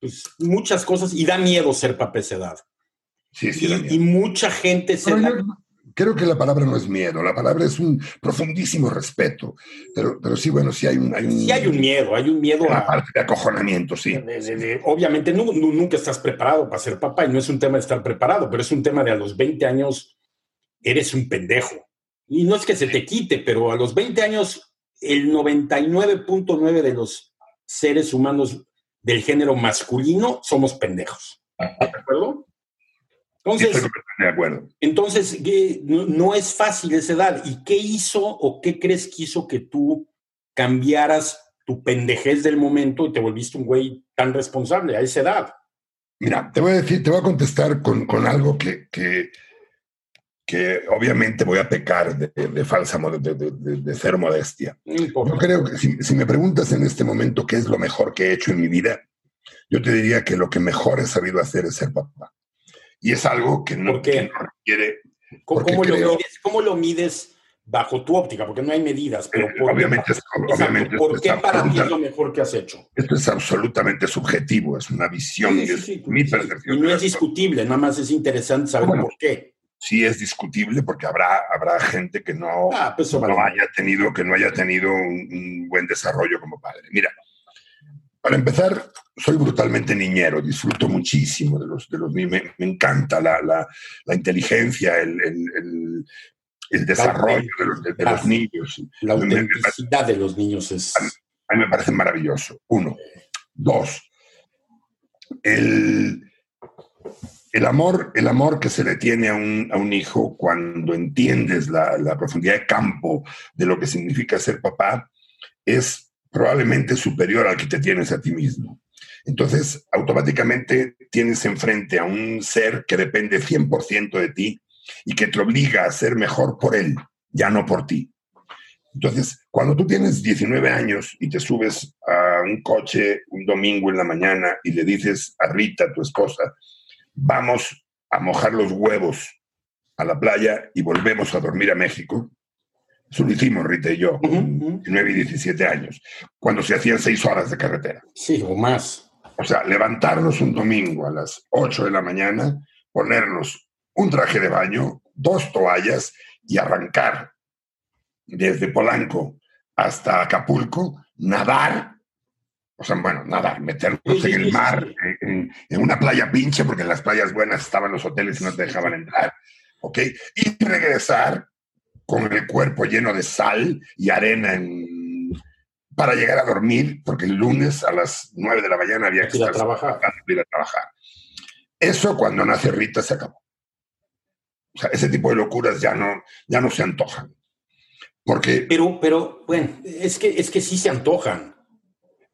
pues, muchas cosas y da miedo ser papá esa edad. Sí, sí, y, mucha gente se creo que la palabra no es miedo, la palabra es un profundísimo respeto. Pero, pero sí, bueno, sí hay un, hay un. Sí hay un miedo, hay un miedo. a, parte de acojonamiento, sí. obviamente nunca estás preparado para ser papá y no es un tema de estar preparado, pero es un tema de a los 20 años eres un pendejo. Y no es que se te quite, pero a los 20 años el 99.9 de los seres humanos del género masculino somos pendejos. ¿De acuerdo? Entonces, de acuerdo. entonces no, es fácil esa edad. ¿Y qué hizo o qué crees que hizo que tú cambiaras tu pendejez del momento y te volviste un güey tan responsable a esa edad? Mira, te voy a decir, te voy a contestar con, algo que, que, obviamente voy a pecar de, falsa, de, de, ser modestia. Yo creo que si, si me preguntas en este momento qué es lo mejor que he hecho en mi vida, yo te diría que lo que mejor he sabido hacer es ser papá. Y es algo que no, requiere... ¿Cómo, lo mides, ¿Cómo, lo mides, bajo tu óptica? Porque no hay medidas, pero eh, obviamente, obviamente ¿por qué para ti es lo mejor que has hecho? Esto es absolutamente subjetivo, es una visión, es mi percepción. Y no es discutible, nada más es interesante saber por qué. Sí es discutible porque habrá, habrá gente que no, ah, pues no haya tenido, que no haya tenido un buen desarrollo como padre. Mira, para empezar, soy brutalmente niñero, disfruto muchísimo de los, de los niños, me, encanta la, la, la inteligencia, el, el, el, desarrollo de los, de, los, niños. La autenticidad de los niños es... A mí, me parece maravilloso, uno. Dos, el, el, amor, el amor que se le tiene a un, a un hijo cuando entiendes la, la profundidad de campo de lo que significa ser papá es probablemente superior al que te tienes a ti mismo. Entonces, automáticamente tienes enfrente a un ser que depende 100% de ti y que te obliga a ser mejor por él, ya no por ti. Entonces, cuando tú tienes 19 años y te subes a un coche un domingo en la mañana y le dices a Rita, tu esposa, vamos a mojar los huevos a la playa y volvemos a dormir a México, eso lo hicimos Rita y yo, uh 9 y 17 años, cuando se hacían seis horas de carretera. Sí, o más. O sea, levantarnos un domingo a las 8 de la mañana, ponernos un traje de baño, dos toallas y arrancar desde Polanco hasta Acapulco, nadar, o sea, bueno, nadar, meternos en el mar, en, en, una playa pinche, porque en las playas buenas estaban los hoteles y no te dejaban entrar, ¿ok? Y regresar con el cuerpo lleno de sal y arena en, para llegar a dormir, porque el lunes a las 9 de la mañana había que ir a trabajar. Ir a trabajar. Eso cuando nace Rita se acabó. O sea, ese tipo de locuras ya no, ya no se antojan. Porque. Pero, pero, bueno, es que, es que sí se antojan.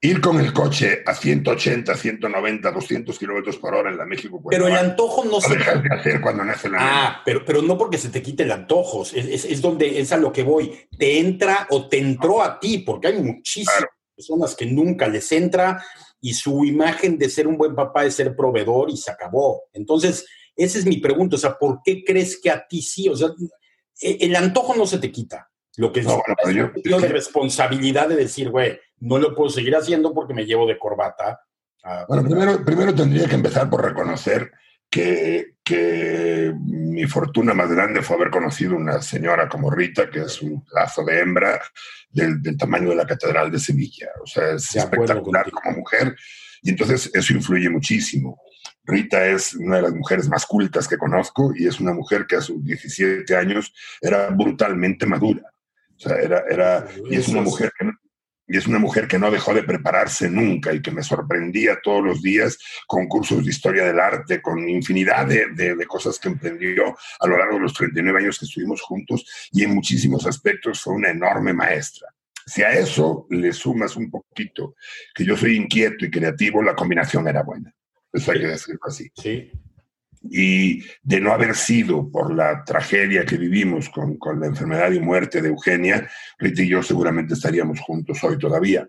Ir con el coche a 180, 190, 200 kilómetros por hora en la México. Pero el antojo no, se. dejas de hacer cuando nace la Ah, pero, pero no porque se te quite el antojo. Es, donde es a lo que voy. Te entra o te entró a ti, porque hay muchísimas personas que nunca les entra y su imagen de ser un buen papá es ser proveedor y se acabó. Entonces, esa es mi pregunta. O sea, ¿por qué crees que a ti sí? O sea, e, el antojo no se te quita. Lo que es no, yo, de responsabilidad de decir, güey, no lo puedo seguir haciendo porque me llevo de corbata. bueno, primero, primero tendría que empezar por reconocer que, que, mi fortuna más grande fue haber conocido una señora como Rita, que es un lazo de hembra del, del tamaño de la Catedral de Sevilla. O sea, es espectacular como mujer y entonces eso influye muchísimo. Rita es una de las mujeres más cultas que conozco y es una mujer que a sus 17 años era brutalmente madura. O sea, era, era, y es una mujer que no, y es una mujer que no dejó de prepararse nunca y que me sorprendía todos los días con cursos de historia del arte, con infinidad de, de, cosas que emprendió a lo largo de los 39 años que estuvimos juntos y en muchísimos aspectos fue una enorme maestra. Si a eso le sumas un poquito que yo soy inquieto y creativo, la combinación era buena. Eso hay que decirlo así. Sí y de no haber sido por la tragedia que vivimos con, con, la enfermedad y muerte de Eugenia, Rita y yo seguramente estaríamos juntos hoy todavía.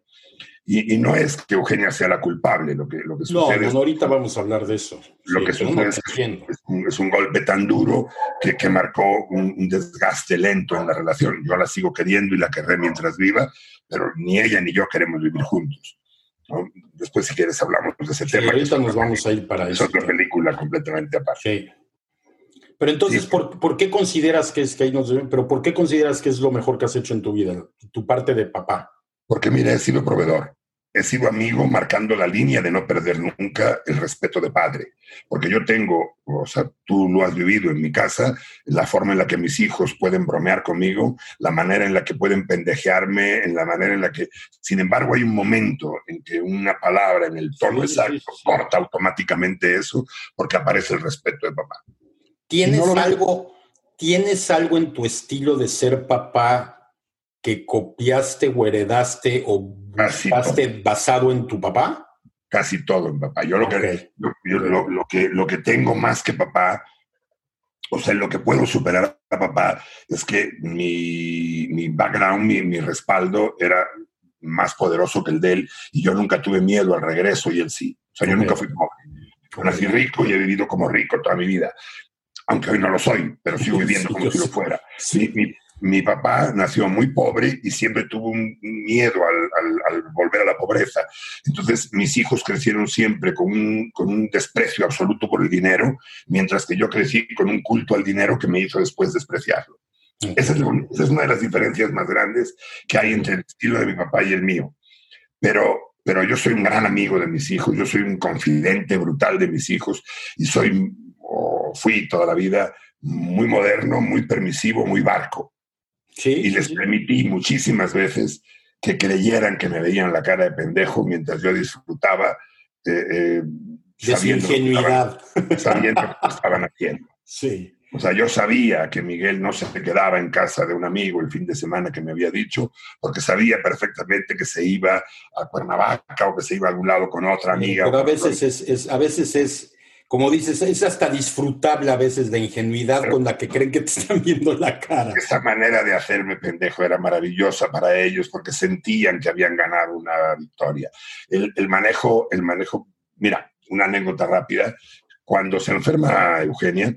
Y, y no es que Eugenia sea la culpable, lo que, lo que sucede. No, no ahorita vamos a hablar de eso. Lo que sucede es, es, un, es, un, golpe tan duro que, que marcó un, un, desgaste lento en la relación. Yo la sigo queriendo y la querré mientras viva, pero ni ella ni yo queremos vivir juntos. Después, si quieres, hablamos de ese tema. Ahorita nos vamos a ir para eso. Es otra película completamente aparte. Pero entonces, ¿por, ¿por, qué consideras que es que ahí nos pero por qué consideras que es lo mejor que has hecho en tu vida, tu parte de papá? Porque mira, he sido proveedor he sido amigo marcando la línea de no perder nunca el respeto de padre. Porque yo tengo, o sea, tú lo has vivido en mi casa, la forma en la que mis hijos pueden bromear conmigo, la manera en la que pueden pendejearme, en la manera en la que, sin embargo, hay un momento en que una palabra en el tono exacto corta automáticamente eso porque aparece el respeto de papá. ¿Tienes algo, ¿Tienes algo en tu estilo de ser papá que copiaste o heredaste o buscaste basado en tu papá? Casi todo en papá. Yo, lo, que, lo, que, lo que tengo más que papá, o sea, lo que puedo superar a papá es que mi, mi background, mi, mi respaldo era más poderoso que el de él y yo nunca tuve miedo al regreso y él sí. O sea, yo nunca fui pobre. Yo nací rico y he vivido como rico toda mi vida. Aunque hoy no lo soy, pero sigo <laughs> viviendo como si lo fuera. Sí. Mi, mi papá nació muy pobre y siempre tuvo un miedo al, volver a la pobreza. Entonces mis hijos crecieron siempre con un, con un, desprecio absoluto por el dinero, mientras que yo crecí con un culto al dinero que me hizo después despreciarlo. Esa es, esa es una de las diferencias más grandes que hay entre el estilo de mi papá y el mío. Pero, pero yo soy un gran amigo de mis hijos, yo soy un confidente brutal de mis hijos y soy, o fui toda la vida, muy moderno, muy permisivo, muy barco y les permití muchísimas veces que creyeran que me veían la cara de pendejo mientras yo disfrutaba eh, eh, de sabiendo, ingenuidad. <laughs> sabiendo que estaban haciendo. Sí. O sea, yo sabía que Miguel no se quedaba en casa de un amigo el fin de semana que me había dicho, porque sabía perfectamente que se iba a Cuernavaca o que se iba a algún lado con otra amiga. Pero a veces es, a veces es como dices, es hasta disfrutable a veces de ingenuidad con la que creen que te están viendo la cara. Esa manera de hacerme pendejo era maravillosa para ellos porque sentían que habían ganado una victoria. El, el manejo, el manejo, mira, una anécdota rápida. Cuando se enferma Eugenia,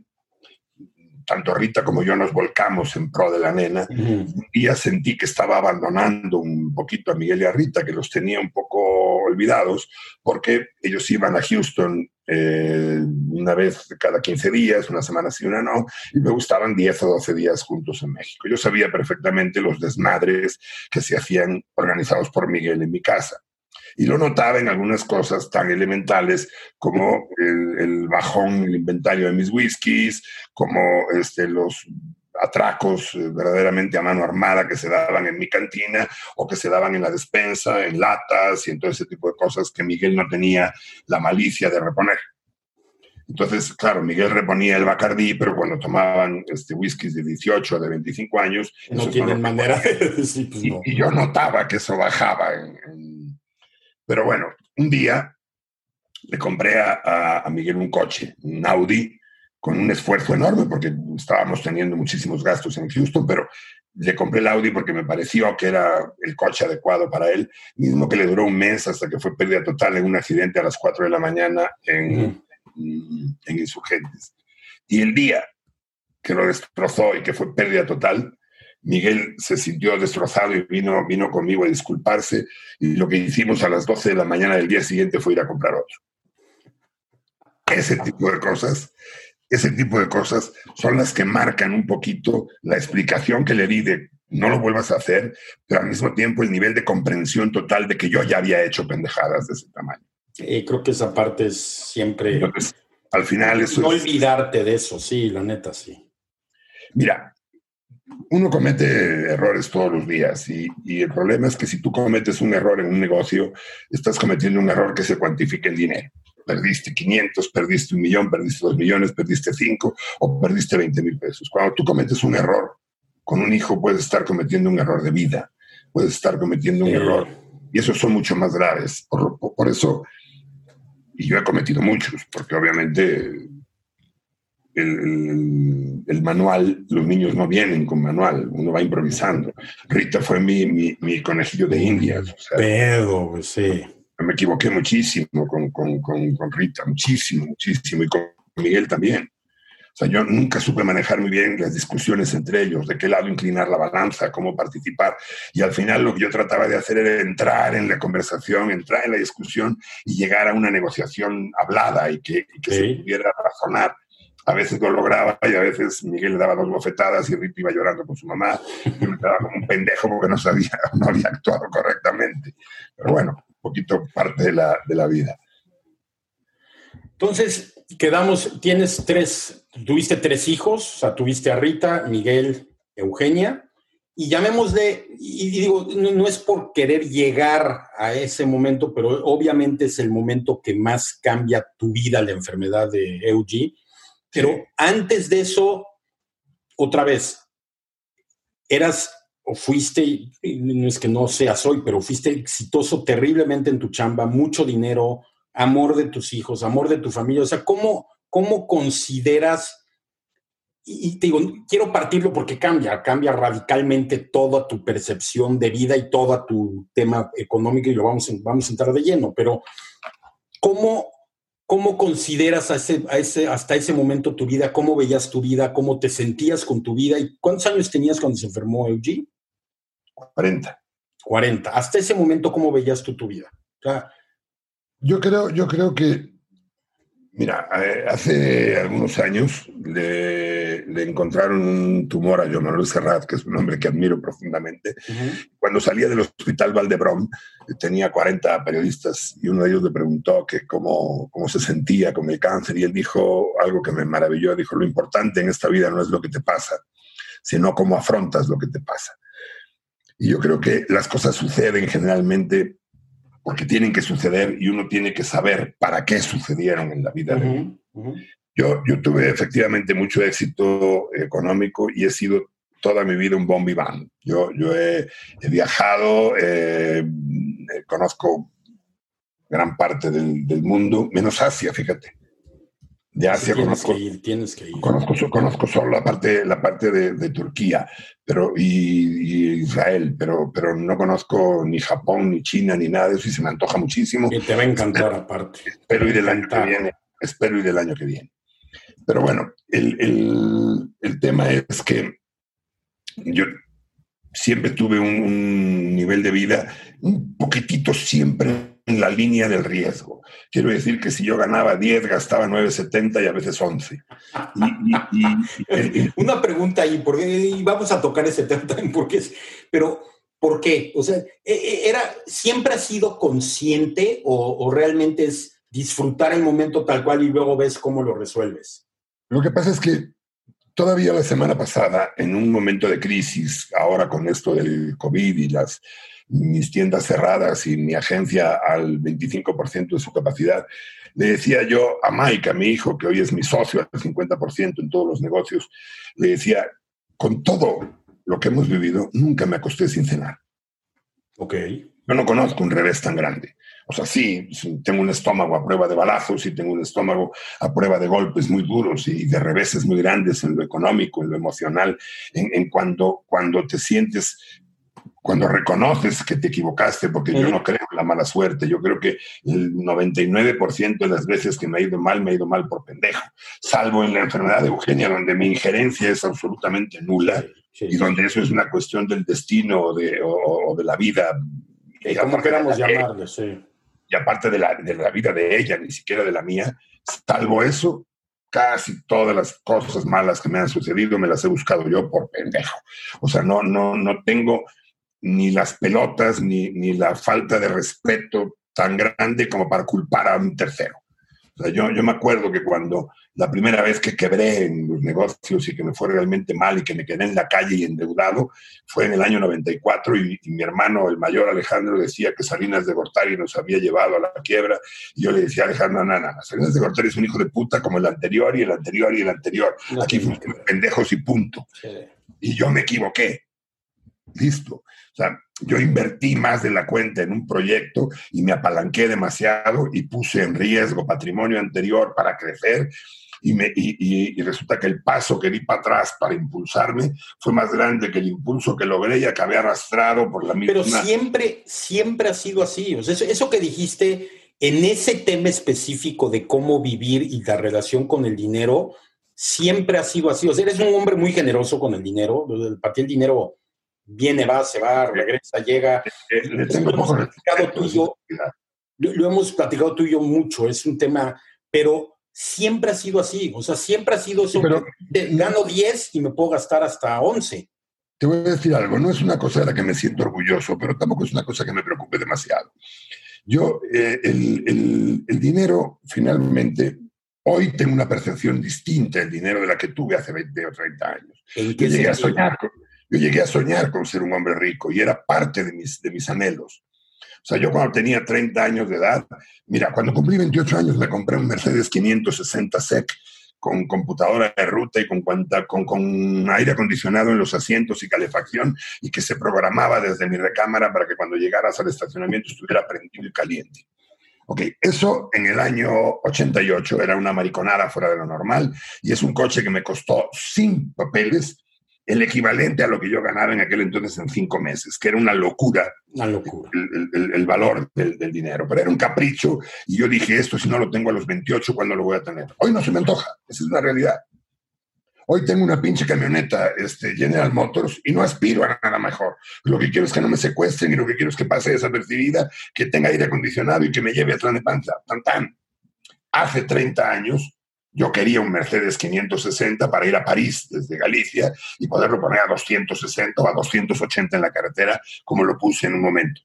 tanto Rita como yo nos volcamos en pro de la nena. Un día sentí que estaba abandonando un poquito a Miguel y a Rita, que los tenía un poco olvidados, porque ellos iban a Houston eh, una vez cada 15 días, una semana sí, una no, y me gustaban 10 o 12 días juntos en México. Yo sabía perfectamente los desmadres que se hacían organizados por Miguel en mi casa y lo notaba en algunas cosas tan elementales como el, bajón, el inventario de mis whiskies, como este, los atracos eh, verdaderamente a mano armada que se daban en mi cantina o que se daban en la despensa, en latas y en todo ese tipo de cosas que Miguel no tenía la malicia de reponer. Entonces, claro, Miguel reponía el Bacardí, pero cuando tomaban este, whiskies de 18 o de 25 años... No tienen manera <laughs> de decir, pues y, yo notaba que eso bajaba. Pero bueno, un día le compré a, a, Miguel un coche, un Audi, con un esfuerzo enorme, porque estábamos teniendo muchísimos gastos en Houston, pero le compré el Audi porque me pareció que era el coche adecuado para él, mismo que le duró un mes hasta que fue pérdida total en un accidente a las 4 de la mañana en, en Insurgentes. Y el día que lo destrozó y que fue pérdida total, Miguel se sintió destrozado y vino, vino conmigo a disculparse y lo que hicimos a las 12 de la mañana del día siguiente fue ir a comprar otro. Ese tipo de cosas ese tipo de cosas son las que marcan un poquito la explicación que le di de no lo vuelvas a hacer, pero al mismo tiempo el nivel de comprensión total de que yo ya había hecho pendejadas de ese tamaño. Y creo que esa parte es siempre... al final eso No olvidarte de eso, sí, la neta, sí. Mira, uno comete errores todos los días y, y, el problema es que si tú cometes un error en un negocio, estás cometiendo un error que se cuantifique en dinero perdiste 500, perdiste un millón, perdiste dos millones, perdiste cinco o perdiste 20 mil pesos. Cuando tú cometes un error con un hijo, puedes estar cometiendo un error de vida, puedes estar cometiendo un error. Y esos son mucho más graves. Por, por, eso, y yo he cometido muchos, porque obviamente el, el, manual, los niños no vienen con manual, uno va improvisando. Rita fue mi, mi, mi conejillo de indias. O Pedo, sí me equivoqué muchísimo con, con, con, Rita, muchísimo, muchísimo, y con Miguel también. O sea, yo nunca supe manejar muy bien las discusiones entre ellos, de qué lado inclinar la balanza, cómo participar. Y al final lo que yo trataba de hacer era entrar en la conversación, entrar en la discusión y llegar a una negociación hablada y que, que se pudiera razonar. A veces lo lograba y a veces Miguel le daba dos bofetadas y Rita iba llorando con su mamá. Y me quedaba como un pendejo porque no sabía, <laughs> no había actuado correctamente. Pero bueno, poquito parte de la, de la vida. Entonces, quedamos, tienes tres, tuviste tres hijos, o sea, tuviste a Rita, Miguel, Eugenia, y llamémosle, y digo, no, es por querer llegar a ese momento, pero obviamente es el momento que más cambia tu vida, la enfermedad de EUG. Pero antes de eso, otra vez, eras fuiste, no es que no seas hoy, pero fuiste exitoso terriblemente en tu chamba, mucho dinero, amor de tus hijos, amor de tu familia. O sea, ¿cómo, cómo consideras? Y, te digo, quiero partirlo porque cambia, cambia radicalmente toda tu percepción de vida y todo tu tema económico y lo vamos, vamos a entrar de lleno, pero ¿cómo, cómo consideras a ese, a ese, hasta ese momento tu vida? ¿Cómo veías tu vida? ¿Cómo te sentías con tu vida? ¿Y cuántos años tenías cuando se enfermó Eugene? 40. 40. Hasta ese momento, ¿cómo veías tú tu vida? yo, creo, yo creo que, mira, eh, hace algunos años le, encontraron un tumor a Joan Manuel Serrat, que es un hombre que admiro profundamente. Cuando salía del hospital Valdebrón, tenía 40 periodistas y uno de ellos le preguntó que cómo, cómo se sentía con el cáncer y él dijo algo que me maravilló, dijo, lo importante en esta vida no es lo que te pasa, sino cómo afrontas lo que te pasa. Y yo creo que las cosas suceden generalmente porque tienen que suceder y uno tiene que saber para qué sucedieron en la vida. Yo, yo tuve efectivamente mucho éxito económico y he sido toda mi vida un bombi van. Yo, yo he, viajado, eh, conozco gran parte del, del, mundo, menos Asia, fíjate de Asia conozco, tienes que ir. Conozco, conozco solo la parte, la parte de, Turquía pero, y, Israel, pero, pero no conozco ni Japón, ni China, ni nada de eso y se me antoja muchísimo. Y te va a encantar aparte. Espero ir el año que viene. Espero ir el año que viene. Pero bueno, el, el, el tema es que yo siempre tuve un, un nivel de vida un poquitito siempre en la línea del riesgo. Quiero decir que si yo ganaba 10, gastaba 9,70 y a veces 11. Una pregunta ahí, porque vamos a tocar ese tema también, porque es, pero ¿por qué? O sea, e, e, era, ¿siempre has sido consciente o, o realmente es disfrutar el momento tal cual y luego ves cómo lo resuelves? Lo que pasa es que todavía la semana pasada, en un momento de crisis, ahora con esto del COVID y las mis tiendas cerradas y mi agencia al 25% de su capacidad, le decía yo a Mike, a mi hijo, que hoy es mi socio al 50% en todos los negocios, le decía, con todo lo que hemos vivido, nunca me acosté sin cenar. Ok. Yo no conozco un revés tan grande. O sea, sí, tengo un estómago a prueba de balazos y tengo un estómago a prueba de golpes muy duros y de reveses muy grandes en lo económico, en lo emocional, en, en cuando, cuando te sientes cuando reconoces que te equivocaste, porque yo no creo en la mala suerte, yo creo que el 99% de las veces que me ha ido mal, me ha ido mal por pendejo, salvo en la enfermedad de Eugenia, donde mi injerencia es absolutamente nula y donde eso es una cuestión del destino o de, o, de la vida. Como queramos llamarlo, sí. Y aparte de la, de la vida de ella, ni siquiera de la mía, salvo eso, casi todas las cosas malas que me han sucedido me las he buscado yo por pendejo. O sea, no, no, no tengo ni las pelotas ni, ni la falta de respeto tan grande como para culpar a un tercero. O sea, yo, yo me acuerdo que cuando la primera vez que quebré en los negocios y que me fue realmente mal y que me quedé en la calle y endeudado fue en el año 94 y, y mi hermano, el mayor Alejandro, decía que Salinas de Gortari nos había llevado a la quiebra y yo le decía a Alejandro, no, no, no, Salinas de Gortari es un hijo de puta como el anterior y el anterior y el anterior. Aquí fuimos pendejos y punto. Y yo me equivoqué. Listo. O sea, yo invertí más de la cuenta en un proyecto y me apalanqué demasiado y puse en riesgo patrimonio anterior para crecer y, me, y, y, resulta que el paso que di para atrás para impulsarme fue más grande que el impulso que logré y acabé arrastrado por la misma. Pero siempre, siempre ha sido así. O sea, eso, eso que dijiste en ese tema específico de cómo vivir y la relación con el dinero, siempre ha sido así. O sea, eres un hombre muy generoso con el dinero. Para ti el dinero viene, va, se va, regresa, llega. Le tengo lo, hemos platicado tú y yo, lo, hemos platicado tú y yo mucho, es un tema, pero siempre ha sido así, o sea, siempre ha sido eso. Pero, gano 10 y me puedo gastar hasta 11. Te voy a decir algo, no es una cosa de la que me siento orgulloso, pero tampoco es una cosa que me preocupe demasiado. Yo, eh, el, el, el dinero, finalmente, Hoy tengo una percepción distinta del dinero de la que tuve hace 20 o 30 años. ¿En qué llegué a soñar yo llegué a soñar con ser un hombre rico y era parte de mis, de mis anhelos. O sea, yo cuando tenía 30 años de edad, mira, cuando cumplí 28 años me compré un Mercedes 560 SEC con computadora de ruta y con, con, con, aire acondicionado en los asientos y calefacción y que se programaba desde mi recámara para que cuando llegaras al estacionamiento estuviera prendido y caliente. Ok, eso en el año 88 era una mariconada fuera de lo normal y es un coche que me costó sin papeles el equivalente a lo que yo ganaba en aquel entonces en cinco meses, que era una locura. Una locura. El, el, el valor del, del, dinero, pero era un capricho y yo dije, esto si no lo tengo a los 28, ¿cuándo lo voy a tener? Hoy no se me antoja, esa es una realidad. Hoy tengo una pinche camioneta este, General Motors y no aspiro a nada mejor. Lo que quiero es que no me secuestren y lo que quiero es que pase desapercibida, que tenga aire acondicionado y que me lleve a de panza. Tan, tan. Hace 30 años yo quería un Mercedes 560 para ir a París desde Galicia y poderlo poner a 260 o a 280 en la carretera, como lo puse en un momento.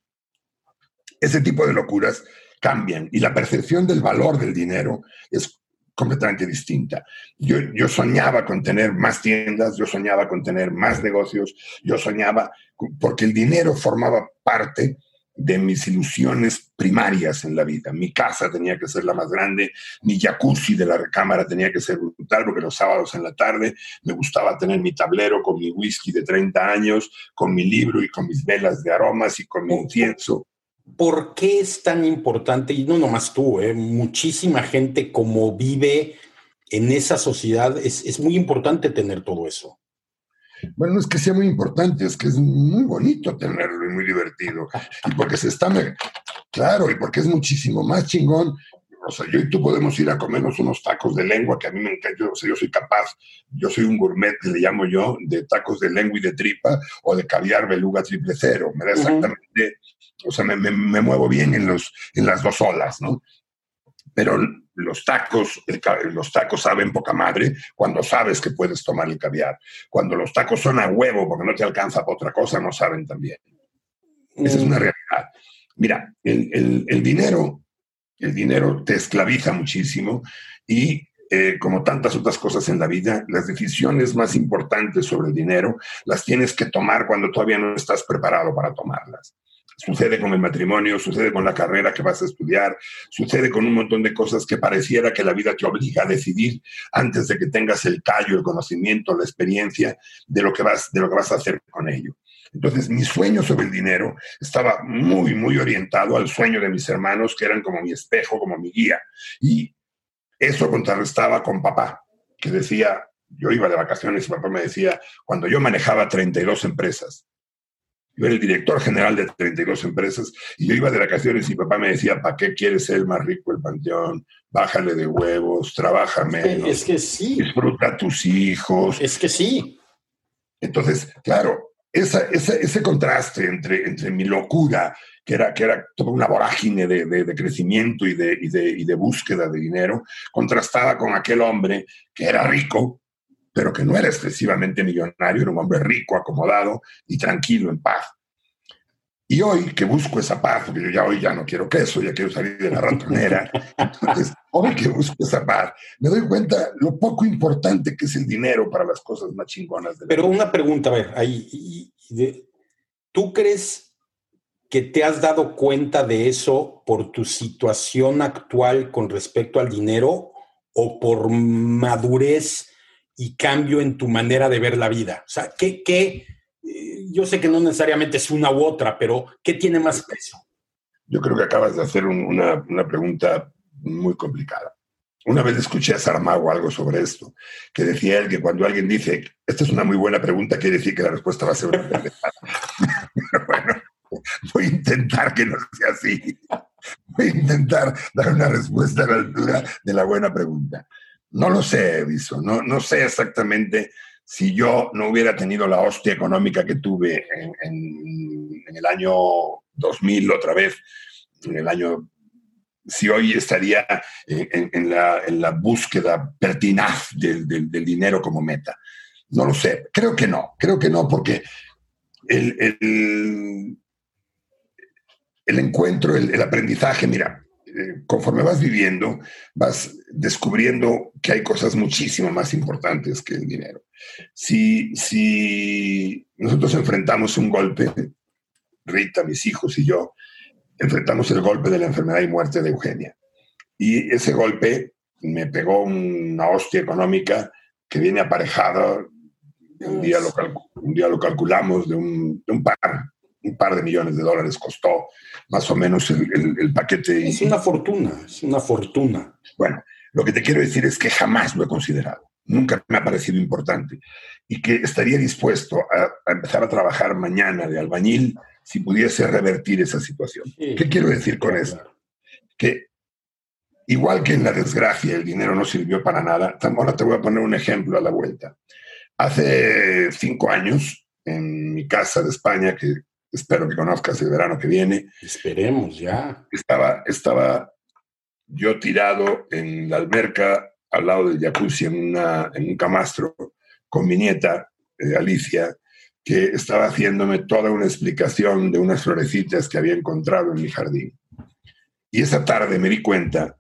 Ese tipo de locuras cambian y la percepción del valor del dinero es completamente distinta. Yo, yo, soñaba con tener más tiendas, yo soñaba con tener más negocios, yo soñaba, porque el dinero formaba parte de mis ilusiones primarias en la vida. Mi casa tenía que ser la más grande, mi jacuzzi de la recámara tenía que ser brutal, porque los sábados en la tarde me gustaba tener mi tablero con mi whisky de 30 años, con mi libro y con mis velas de aromas y con mi incienso. ¿Por qué es tan importante? Y no nomás tú, ¿eh? muchísima gente como vive en esa sociedad, es, es muy importante tener todo eso. Bueno, no es que sea muy importante, es que es muy bonito tenerlo y muy divertido. Y porque se está, claro, y porque es muchísimo más chingón. O sea, yo y tú podemos ir a comernos unos tacos de lengua, que a mí me encanta, o sea, yo soy capaz, yo soy un gourmet, le llamo yo, de tacos de lengua y de tripa, o de caviar beluga triple cero. Me da exactamente, uh -huh. o sea, me, me, me, muevo bien en, los, en las dos olas, ¿no? Pero los tacos, el, los tacos saben poca madre cuando sabes que puedes tomar el caviar. Cuando los tacos son a huevo porque no te alcanza para otra cosa, no saben tan bien. Esa es una realidad. Mira, el, el, el dinero, el dinero te esclaviza muchísimo y eh, como tantas otras cosas en la vida, las decisiones más importantes sobre el dinero las tienes que tomar cuando todavía no estás preparado para tomarlas. Sucede con el matrimonio, sucede con la carrera que vas a estudiar, sucede con un montón de cosas que pareciera que la vida te obliga a decidir antes de que tengas el callo, el conocimiento, la experiencia de lo que vas, de lo que vas a hacer con ello. Entonces, mi sueño sobre el dinero estaba muy, muy orientado al sueño de mis hermanos, que eran como mi espejo, como mi guía. Y eso contrarrestaba con papá, que decía, yo iba de vacaciones y papá me decía, cuando yo manejaba 32 empresas, yo era el director general de 32 empresas y yo iba de vacaciones y papá me decía, ¿para qué quieres ser el más rico el panteón? Bájale de huevos, trabaja menos. Es que sí. Disfruta a tus hijos. Es que sí. Entonces, claro, ese contraste entre, entre mi locura, que era, que era toda una vorágine de, de, crecimiento y de, y, y de búsqueda de dinero, contrastaba con aquel hombre que era rico, pero que no era excesivamente millonario, era un hombre rico, acomodado y tranquilo, en paz. Y hoy que busco esa paz, porque yo ya hoy ya no quiero queso, ya quiero salir de la ratonera, <laughs> entonces hoy que busco esa paz, me doy cuenta lo poco importante que es el dinero para las cosas más chingonas. De Pero una pregunta, a ver, ahí, ¿tú crees que te has dado cuenta de eso por tu situación actual con respecto al dinero o por madurez y cambio en tu manera de ver la vida? O sea, ¿qué, qué, eh, yo sé que no necesariamente es una u otra, pero ¿qué tiene más peso? Yo creo que acabas de hacer una, una, pregunta muy complicada. Una vez escuché a Saramago algo sobre esto, que decía él que cuando alguien dice, esta es una muy buena pregunta, quiere decir que la respuesta va a ser una pendejada. <laughs> bueno, voy a intentar que no sea así. Voy a intentar dar una respuesta a la altura de la buena pregunta. No lo sé, Viso, no, no sé exactamente si yo no hubiera tenido la hostia económica que tuve en, el año 2000 otra vez, en el año si hoy estaría en, la, búsqueda pertinaz del, dinero como meta. No lo sé, creo que no, creo que no, porque el, el, encuentro, el, aprendizaje, mira, eh, conforme vas viviendo, vas descubriendo que hay cosas muchísimo más importantes que el dinero. Si, si nosotros enfrentamos un golpe, Rita, mis hijos y yo, enfrentamos el golpe de la enfermedad y muerte de Eugenia. Y ese golpe me pegó una hostia económica que viene aparejada, un día lo, un día lo calculamos, de un, de un par un par de millones de dólares costó más o menos el, paquete. Es una fortuna, es una fortuna. Bueno, lo que te quiero decir es que jamás lo he considerado, nunca me ha parecido importante y que estaría dispuesto a, empezar a trabajar mañana de albañil si pudiese revertir esa situación. ¿Qué quiero decir con eso? Que igual que en la desgracia el dinero no sirvió para nada, ahora te voy a poner un ejemplo a la vuelta. Hace cinco años, en mi casa de España, que espero que conozcas el verano que viene. Esperemos ya. Estaba, estaba yo tirado en la alberca al lado del jacuzzi en, una, en un camastro con mi nieta, eh, Alicia, que estaba haciéndome toda una explicación de unas florecitas que había encontrado en mi jardín. Y esa tarde me di cuenta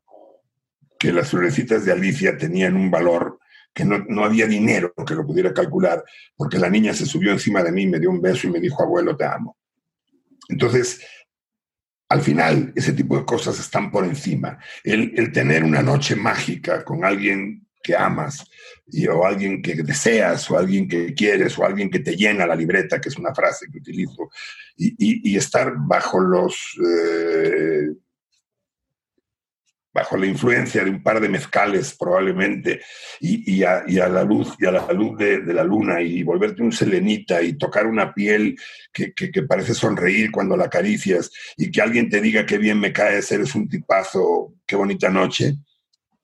que las florecitas de Alicia tenían un valor que no, no, había dinero que lo pudiera calcular, porque la niña se subió encima de mí, me dio un beso y me dijo, abuelo, te amo. Entonces, al final, ese tipo de cosas están por encima. El, tener una noche mágica con alguien que amas, o alguien que deseas, o alguien que quieres, o alguien que te llena la libreta, que es una frase que utilizo, y, estar bajo los eh, bajo la influencia de un par de mezcales probablemente, y, a, la luz, y a la luz de, la luna, y volverte un selenita y tocar una piel que, parece sonreír cuando la acaricias, y que alguien te diga qué bien me caes, eres un tipazo, qué bonita noche,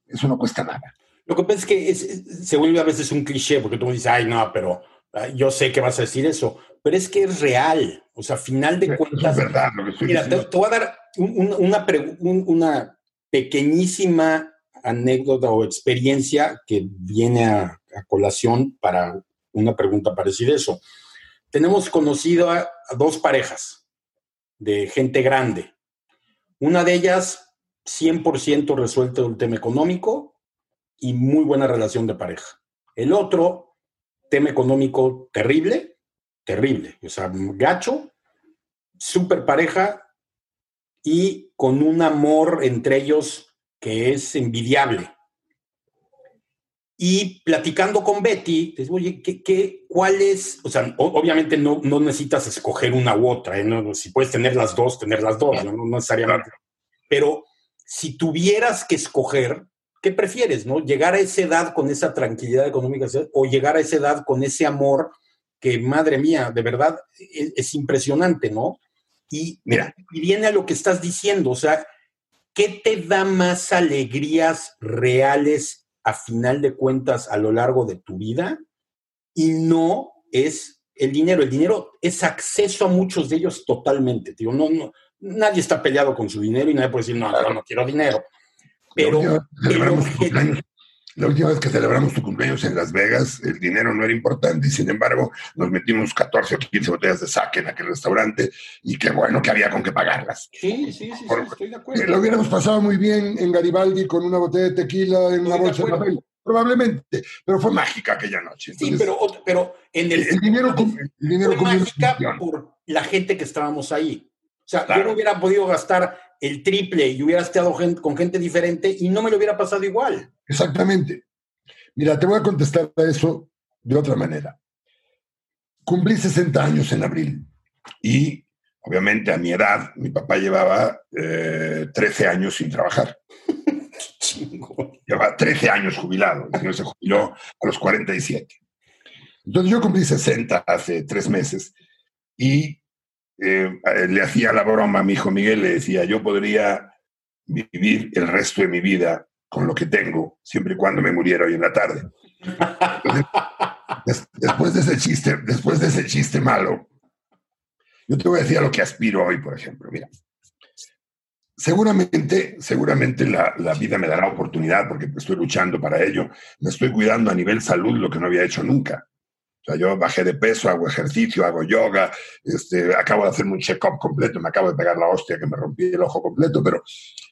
eso no cuesta nada. Lo que pasa es que se vuelve a veces un cliché, porque tú me dices, ay, no, pero yo sé que vas a decir eso, pero es que es real. O sea, final de cuentas. Es verdad lo que estoy mira, te, voy a dar una, una, pequeñísima anécdota o experiencia que viene a, colación para una pregunta parecida a eso. Tenemos conocido a, dos parejas de gente grande. Una de ellas 100% resuelto el tema económico y muy buena relación de pareja. El otro, tema económico terrible, terrible, o sea, gacho, súper pareja y con un amor entre ellos que es envidiable. Y platicando con Betty, te digo, oye, ¿qué, qué, cuál es? O sea, obviamente no, no, necesitas escoger una u otra, ¿eh? no, si puedes tener las dos, tener las dos, no, no necesariamente. Pero si tuvieras que escoger, ¿qué prefieres, no? Llegar a esa edad con esa tranquilidad económica o llegar a esa edad con ese amor que, madre mía, de verdad es, impresionante, ¿no? Y, Mira. y viene a lo que estás diciendo, o sea, ¿qué te da más alegrías reales a final de cuentas a lo largo de tu vida? Y no es el dinero. El dinero es acceso a muchos de ellos totalmente. Digo, no, no, nadie está peleado con su dinero y nadie puede decir, no, no, no quiero dinero. Pero la última vez que celebramos tu cumpleaños en Las Vegas, el dinero no era importante y sin embargo nos metimos 14 o 15 botellas de saque en aquel restaurante y qué bueno que había con qué pagarlas. Sí, sí, sí, estoy de acuerdo. lo hubiéramos pasado muy bien en Garibaldi con una botella de tequila en una bolsa de, papel. Probablemente, pero fue mágica aquella noche. sí, pero, pero en el, el dinero, el dinero fue mágica por la gente que estábamos ahí. O sea, yo no hubiera podido gastar el triple y hubiera estado con gente diferente y no me lo hubiera pasado igual. Exactamente. Mira, te voy a contestar a eso de otra manera. Cumplí 60 años en abril y obviamente a mi edad mi papá llevaba 13 eh, años sin trabajar. <laughs> Llevaba 13 años jubilado, el señor se jubiló a los 47. Entonces yo cumplí 60 hace tres meses y eh, le hacía la broma a mi hijo Miguel, le decía, yo podría vivir el resto de mi vida con lo que tengo, siempre y cuando me muriera hoy en la tarde. después, de ese chiste, después de ese chiste malo, yo te voy a decir a lo que aspiro hoy, por ejemplo. Mira, seguramente, seguramente la, la, vida me dará oportunidad porque estoy luchando para ello. Me estoy cuidando a nivel salud lo que no había hecho nunca. O sea, yo bajé de peso, hago ejercicio, hago yoga, este, acabo de hacerme un check-up completo, me acabo de pegar la hostia que me rompí el ojo completo, pero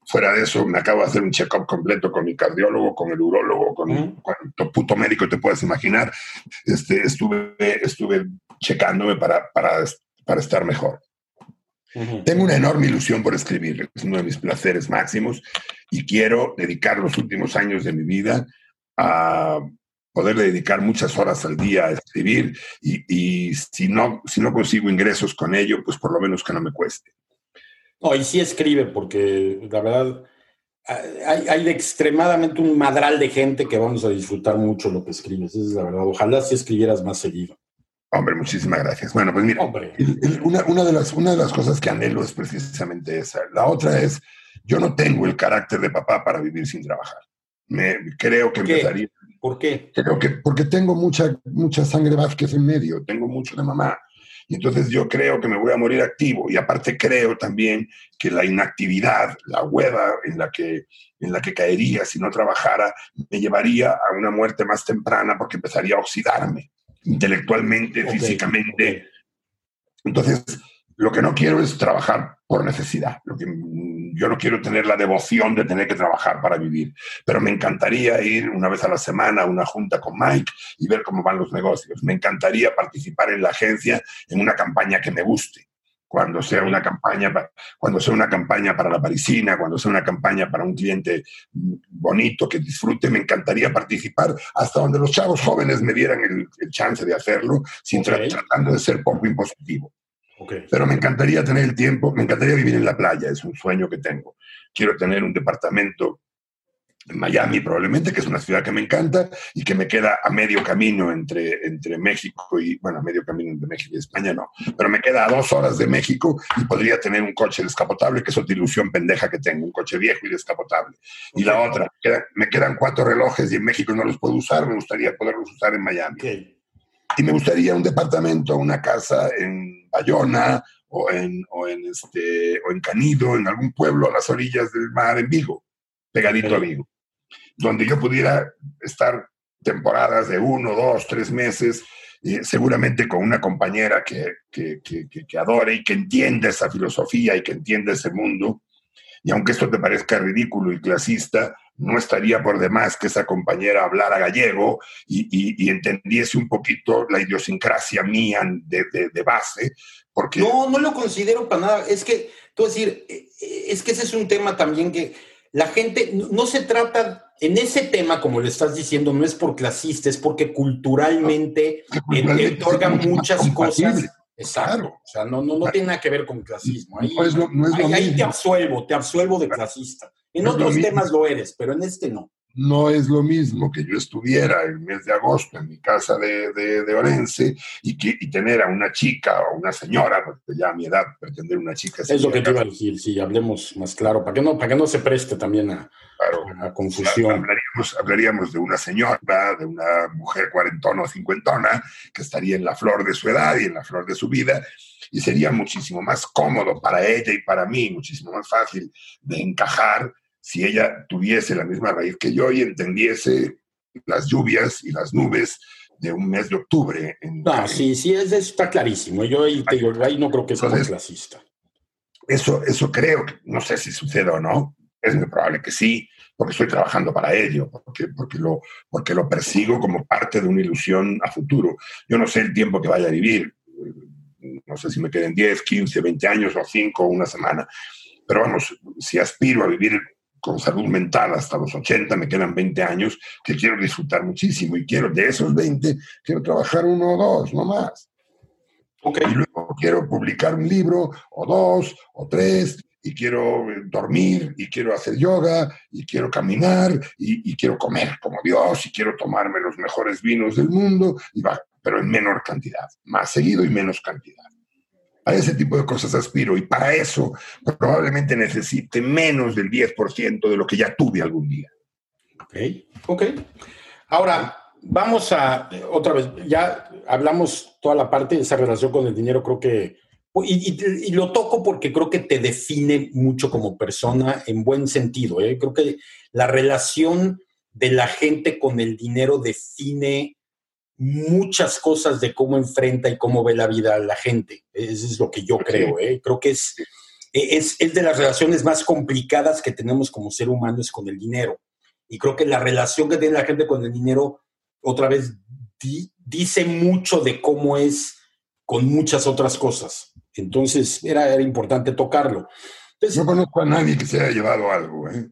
fuera de eso, me acabo de hacer un check-up completo con mi cardiólogo, con el urólogo, con, uh puto médico te puedes imaginar. Este, estuve, estuve checándome para, para, para estar mejor. Tengo una enorme ilusión por escribir, es uno de mis placeres máximos y quiero dedicar los últimos años de mi vida a poder dedicar muchas horas al día a escribir y, si, no, si no consigo ingresos con ello, pues por lo menos que no me cueste. No, y sí escribe, porque la verdad hay, hay, extremadamente un madral de gente que vamos a disfrutar mucho lo que escribes, esa es la verdad. Ojalá si escribieras más seguido. Hombre, muchísimas gracias. Bueno, pues mira, una, una, de las, una de las cosas que anhelo es precisamente esa. La otra es, yo no tengo el carácter de papá para vivir sin trabajar. Me, creo que empezaría ¿Por qué? Creo que porque tengo mucha, mucha sangre Vázquez en medio, tengo mucho de mamá. Y entonces yo creo que me voy a morir activo. Y aparte creo también que la inactividad, la hueva en la que, en la que caería si no trabajara, me llevaría a una muerte más temprana porque empezaría a oxidarme intelectualmente, físicamente. Entonces, lo que no quiero es trabajar por necesidad. Lo que, yo no quiero tener la devoción de tener que trabajar para vivir, pero me encantaría ir una vez a la semana a una junta con Mike y ver cómo van los negocios. Me encantaría participar en la agencia en una campaña que me guste. Cuando sea una campaña, cuando sea una campaña para la parisina, cuando sea una campaña para un cliente bonito que disfrute, me encantaría participar hasta donde los chavos jóvenes me dieran el, chance de hacerlo, sin tratando de ser poco impositivo. Pero me encantaría tener el tiempo, me encantaría vivir en la playa, es un sueño que tengo. Quiero tener un departamento en Miami probablemente, que es una ciudad que me encanta y que me queda a medio camino entre, entre México y, bueno, a medio camino entre México y España no, pero me queda a dos horas de México y podría tener un coche descapotable, que es otra ilusión pendeja que tengo, un coche viejo y descapotable. Y la otra, me quedan cuatro relojes y en México no los puedo usar, me gustaría poderlos usar en Miami. Y me gustaría un departamento, una casa en Bayona o en, o en, este, o en Canido, en algún pueblo a las orillas del mar, en Vigo, pegadito a Vigo, donde yo pudiera estar temporadas de uno, dos, tres meses, y seguramente con una compañera que, que, que, que, adore y que entienda esa filosofía y que entienda ese mundo. Y aunque esto te parezca ridículo y clasista, no estaría por demás que esa compañera hablara gallego y, entendiese un poquito la idiosincrasia mía de, base. Porque... No, no lo considero para nada. Es que, tú decir, eh, es que ese es un tema también que la gente, no, se trata, en ese tema, como le estás diciendo, no es por clasista, es porque culturalmente, otorga muchas cosas. Exacto. O sea, no, no, no tiene nada que ver con clasismo. Ahí, ahí te absuelvo, te absuelvo de clasista. En otros temas lo eres, pero en este no. No es lo mismo que yo estuviera el mes de agosto en mi casa de, de, Orense y, que, y tener a una chica o una señora, porque ya a mi edad pretender una chica. Es lo que te iba a decir, sí, hablemos más claro, para que no, para que no se preste también a, a confusión. Hablaríamos, hablaríamos, de una señora, de una mujer cuarentona o cincuentona, que estaría en la flor de su edad y en la flor de su vida, y sería muchísimo más cómodo para ella y para mí, muchísimo más fácil de encajar si ella tuviese la misma raíz que yo y entendiese las lluvias y las nubes de un mes de octubre. En no, sí, sí, eso está clarísimo. Yo ahí, te digo, ahí no creo que sea clasista. Eso, eso creo, no sé si sucede o no, es muy probable que sí, porque estoy trabajando para ello, porque, porque, lo, porque lo persigo como parte de una ilusión a futuro. Yo no sé el tiempo que vaya a vivir, no sé si me queden 10, 15, 20 años o 5 o una semana, pero vamos, si aspiro a vivir con salud mental hasta los 80, me quedan 20 años que quiero disfrutar muchísimo y quiero, de esos 20, quiero trabajar uno o dos, no más. Okay. Y luego quiero publicar un libro o dos o tres y quiero eh, dormir y quiero hacer yoga y quiero caminar y, quiero comer como Dios y quiero tomarme los mejores vinos del mundo, y va, pero en menor cantidad, más seguido y menos cantidad. A ese tipo de cosas aspiro y para eso probablemente necesite menos del 10% de lo que ya tuve algún día. Ok, ok. Ahora, vamos a, otra vez, ya hablamos toda la parte de esa relación con el dinero, creo que, y, lo toco porque creo que te define mucho como persona en buen sentido. ¿eh? Creo que la relación de la gente con el dinero define muchas cosas de cómo enfrenta y cómo ve la vida la gente. Eso es lo que yo creo. ¿eh? Creo que es, es, es, de las relaciones más complicadas que tenemos como ser humano es con el dinero. Y creo que la relación que tiene la gente con el dinero, otra vez, dice mucho de cómo es con muchas otras cosas. Entonces era, era importante tocarlo. no conozco a nadie que se haya llevado algo. ¿eh?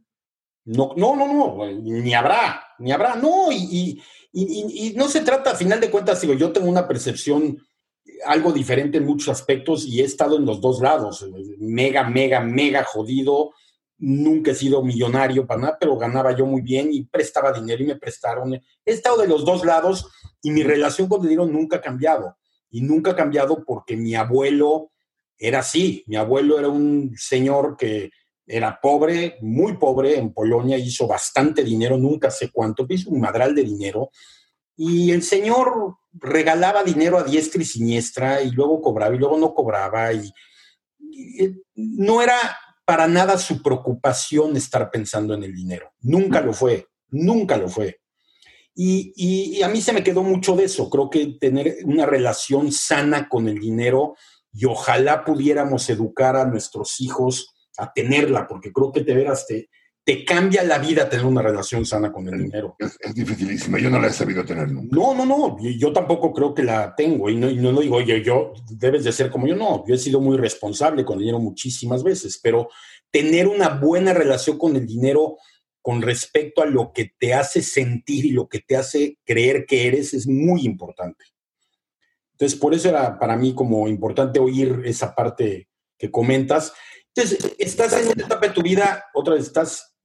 No, no, no, no, ni habrá, ni habrá, no, y, y, no se trata, a final de cuentas, digo, yo tengo una percepción algo diferente en muchos aspectos y he estado en los dos lados, mega, mega, mega jodido, nunca he sido millonario para nada, pero ganaba yo muy bien y prestaba dinero y me prestaron. He estado de los dos lados y mi relación con el dinero nunca ha cambiado. Y nunca ha cambiado porque mi abuelo era así. Mi abuelo era un señor que era pobre, muy pobre en Polonia, hizo bastante dinero, nunca sé cuánto, hizo un madral de dinero. Y el señor regalaba dinero a diestra y siniestra y luego cobraba y luego no cobraba. Y, no era para nada su preocupación estar pensando en el dinero. Nunca lo fue, nunca lo fue. Y, y, a mí se me quedó mucho de eso. Creo que tener una relación sana con el dinero y ojalá pudiéramos educar a nuestros hijos a tenerla, porque creo que te veras, te, te cambia la vida tener una relación sana con el dinero. Es, es dificilísimo, yo no la he sabido tener nunca. No, no, no, yo tampoco creo que la tengo y no, y no, no digo, oye, yo debes de ser como yo, no, yo he sido muy responsable con el dinero muchísimas veces, pero tener una buena relación con el dinero con respecto a lo que te hace sentir y lo que te hace creer que eres es muy importante. Entonces, por eso era para mí como importante oír esa parte que comentas. Entonces, estás en una etapa de tu vida, otra vez estás,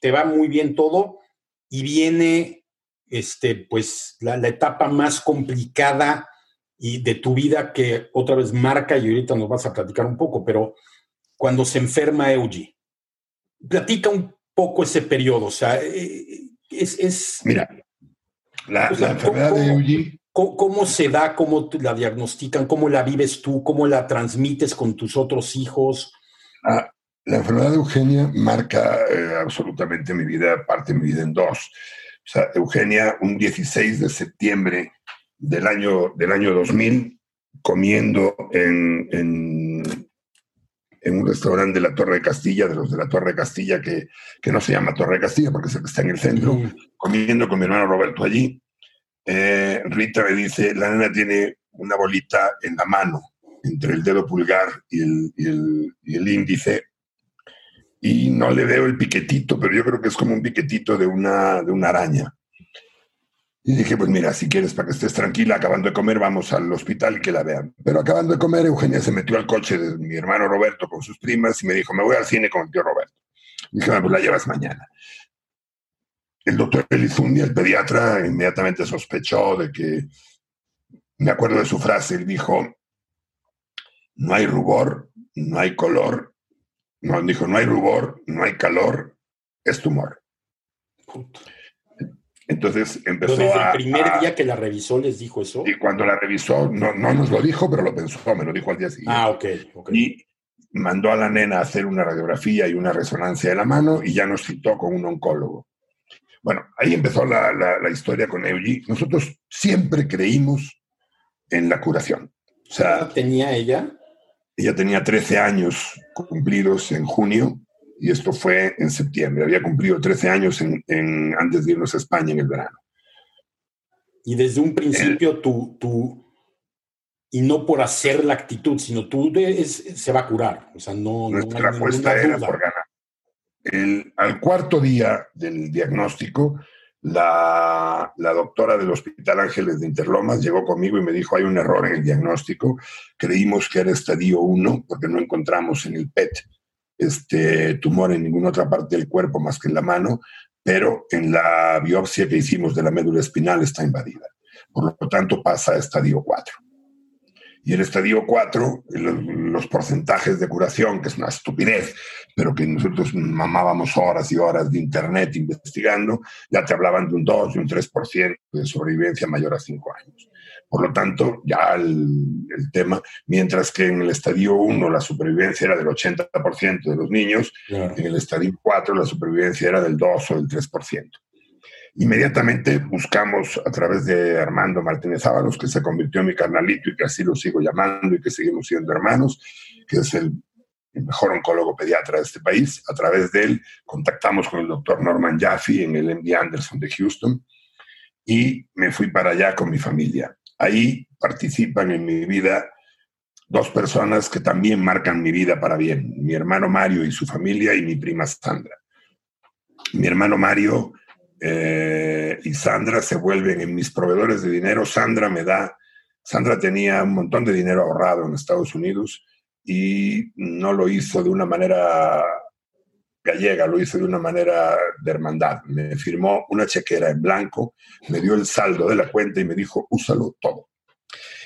te va muy bien todo y viene, este, pues, la, etapa más complicada y de tu vida que otra vez marca y ahorita nos vas a platicar un poco, pero cuando se enferma Eugi, platica un poco ese periodo, o sea, eh, es... Mira, la, enfermedad de Eugi... ¿Cómo, se da? ¿Cómo la diagnostican? ¿Cómo la vives tú? ¿Cómo la transmites con tus otros hijos? Ah, la enfermedad de Eugenia marca eh, absolutamente mi vida, parte de mi vida en dos. O sea, Eugenia, un 16 de septiembre del año, del año 2000, comiendo en, en, en un restaurante de la Torre de Castilla, de los de la Torre de Castilla, que, que no se llama Torre de Castilla porque es el que está en el centro, comiendo con mi hermano Roberto allí. Eh, Rita me dice, la nena tiene una bolita en la mano, entre el dedo pulgar y el, índice, y no le veo el piquetito, pero yo creo que es como un piquetito de una, de una araña. Y dije, pues mira, si quieres, para que estés tranquila, acabando de comer, vamos al hospital y que la vean. Pero acabando de comer, Eugenia se metió al coche de mi hermano Roberto con sus primas y me dijo, me voy al cine con el tío Roberto. Y dije, pues la llevas mañana. El doctor Elizundia, el pediatra, inmediatamente sospechó de que, me acuerdo de su frase, él dijo, no hay rubor, no hay color, no, dijo, no hay rubor, no hay calor, es tumor. Entonces empezó desde el primer día que la revisó les dijo eso. Y cuando la revisó, no, no nos lo dijo, pero lo pensó, me lo dijo al día siguiente. Ah, ok. Y mandó a la nena a hacer una radiografía y una resonancia de la mano y ya nos citó con un oncólogo. Bueno, ahí empezó la, la, historia con Eugi. Nosotros siempre creímos en la curación. O sea, tenía ella? Ella tenía 13 años cumplidos en junio y esto fue en septiembre. Había cumplido 13 años en, antes de irnos a España en el verano. Y desde un principio tú, tú, y no por hacer la actitud, sino tú se va a curar. O sea, no, Nuestra apuesta era por ganar. El, al cuarto día del diagnóstico, la, doctora del Hospital Ángeles de Interlomas llegó conmigo y me dijo, hay un error en el diagnóstico, creímos que era estadio 1 porque no encontramos en el PET este tumor en ninguna otra parte del cuerpo más que en la mano, pero en la biopsia que hicimos de la médula espinal está invadida. Por lo tanto, pasa a estadio 4. Y el estadio 4, los porcentajes de curación, que es una estupidez, pero que nosotros mamábamos horas y horas de internet investigando, ya te hablaban de un 2, de un 3% de sobrevivencia mayor a 5 años. Por lo tanto, ya el, tema, mientras que en el estadio 1 la supervivencia era del 80% de los niños, en el estadio 4 la supervivencia era del 2 o del 3%. Inmediatamente buscamos a través de Armando Martínez Ábalos, que se convirtió en mi carnalito y que así lo sigo llamando y que seguimos siendo hermanos, que es el, mejor oncólogo pediatra de este país. A través de él contactamos con el doctor Norman Jaffe en el MD Anderson de Houston y me fui para allá con mi familia. Ahí participan en mi vida dos personas que también marcan mi vida para bien, mi hermano Mario y su familia y mi prima Sandra. Mi hermano Mario eh, y Sandra se vuelven en mis proveedores de dinero. Sandra me da, Sandra tenía un montón de dinero ahorrado en Estados Unidos y no lo hizo de una manera gallega, lo hizo de una manera de hermandad. Me firmó una chequera en blanco, me dio el saldo de la cuenta y me dijo, úsalo todo.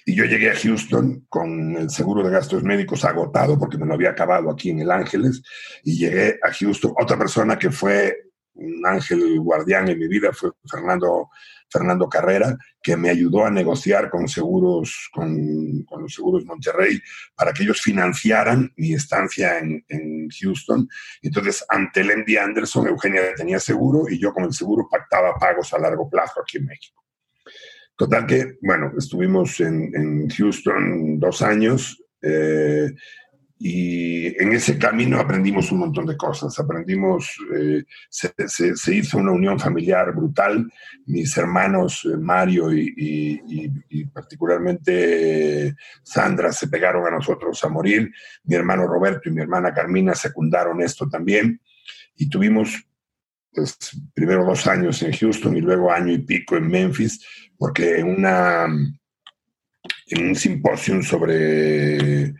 Y yo llegué a Houston con el seguro de gastos médicos agotado porque me lo había acabado aquí en El Ángeles y llegué a Houston. Otra persona que fue un ángel guardián en mi vida fue Fernando Fernando Carrera, que me ayudó a negociar con seguros, con, los seguros Monterrey, para que ellos financiaran mi estancia en, Houston. Entonces, ante MD Anderson, Eugenia tenía seguro y yo con el seguro pactaba pagos a largo plazo aquí en México. Total que, bueno, estuvimos en, Houston dos años. Eh, y en ese camino aprendimos un montón de cosas. Aprendimos, eh, se, se, hizo una unión familiar brutal. Mis hermanos eh, Mario y, y, particularmente Sandra se pegaron a nosotros a morir. Mi hermano Roberto y mi hermana Carmina secundaron esto también. Y tuvimos pues, primero dos años en Houston y luego año y pico en Memphis, porque en, una, en un simposio sobre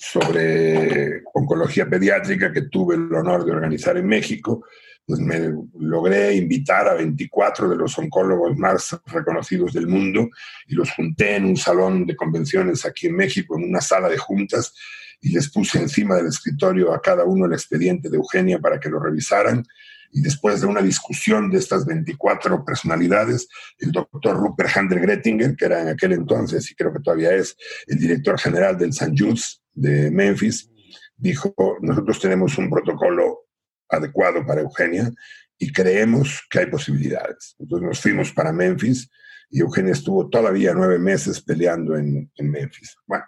sobre oncología pediátrica que tuve el honor de organizar en México, pues me logré invitar a 24 de los oncólogos más reconocidos del mundo y los junté en un salón de convenciones aquí en México, en una sala de juntas, y les puse encima del escritorio a cada uno el expediente de Eugenia para que lo revisaran. Y después de una discusión de estas 24 personalidades, el doctor Rupert Handel Grettinger, que era en aquel entonces y creo que todavía es el director general del St. Jude's de Memphis, dijo, nosotros tenemos un protocolo adecuado para Eugenia y creemos que hay posibilidades. Entonces nos fuimos para Memphis y Eugenia estuvo todavía nueve meses peleando en, Memphis. Bueno,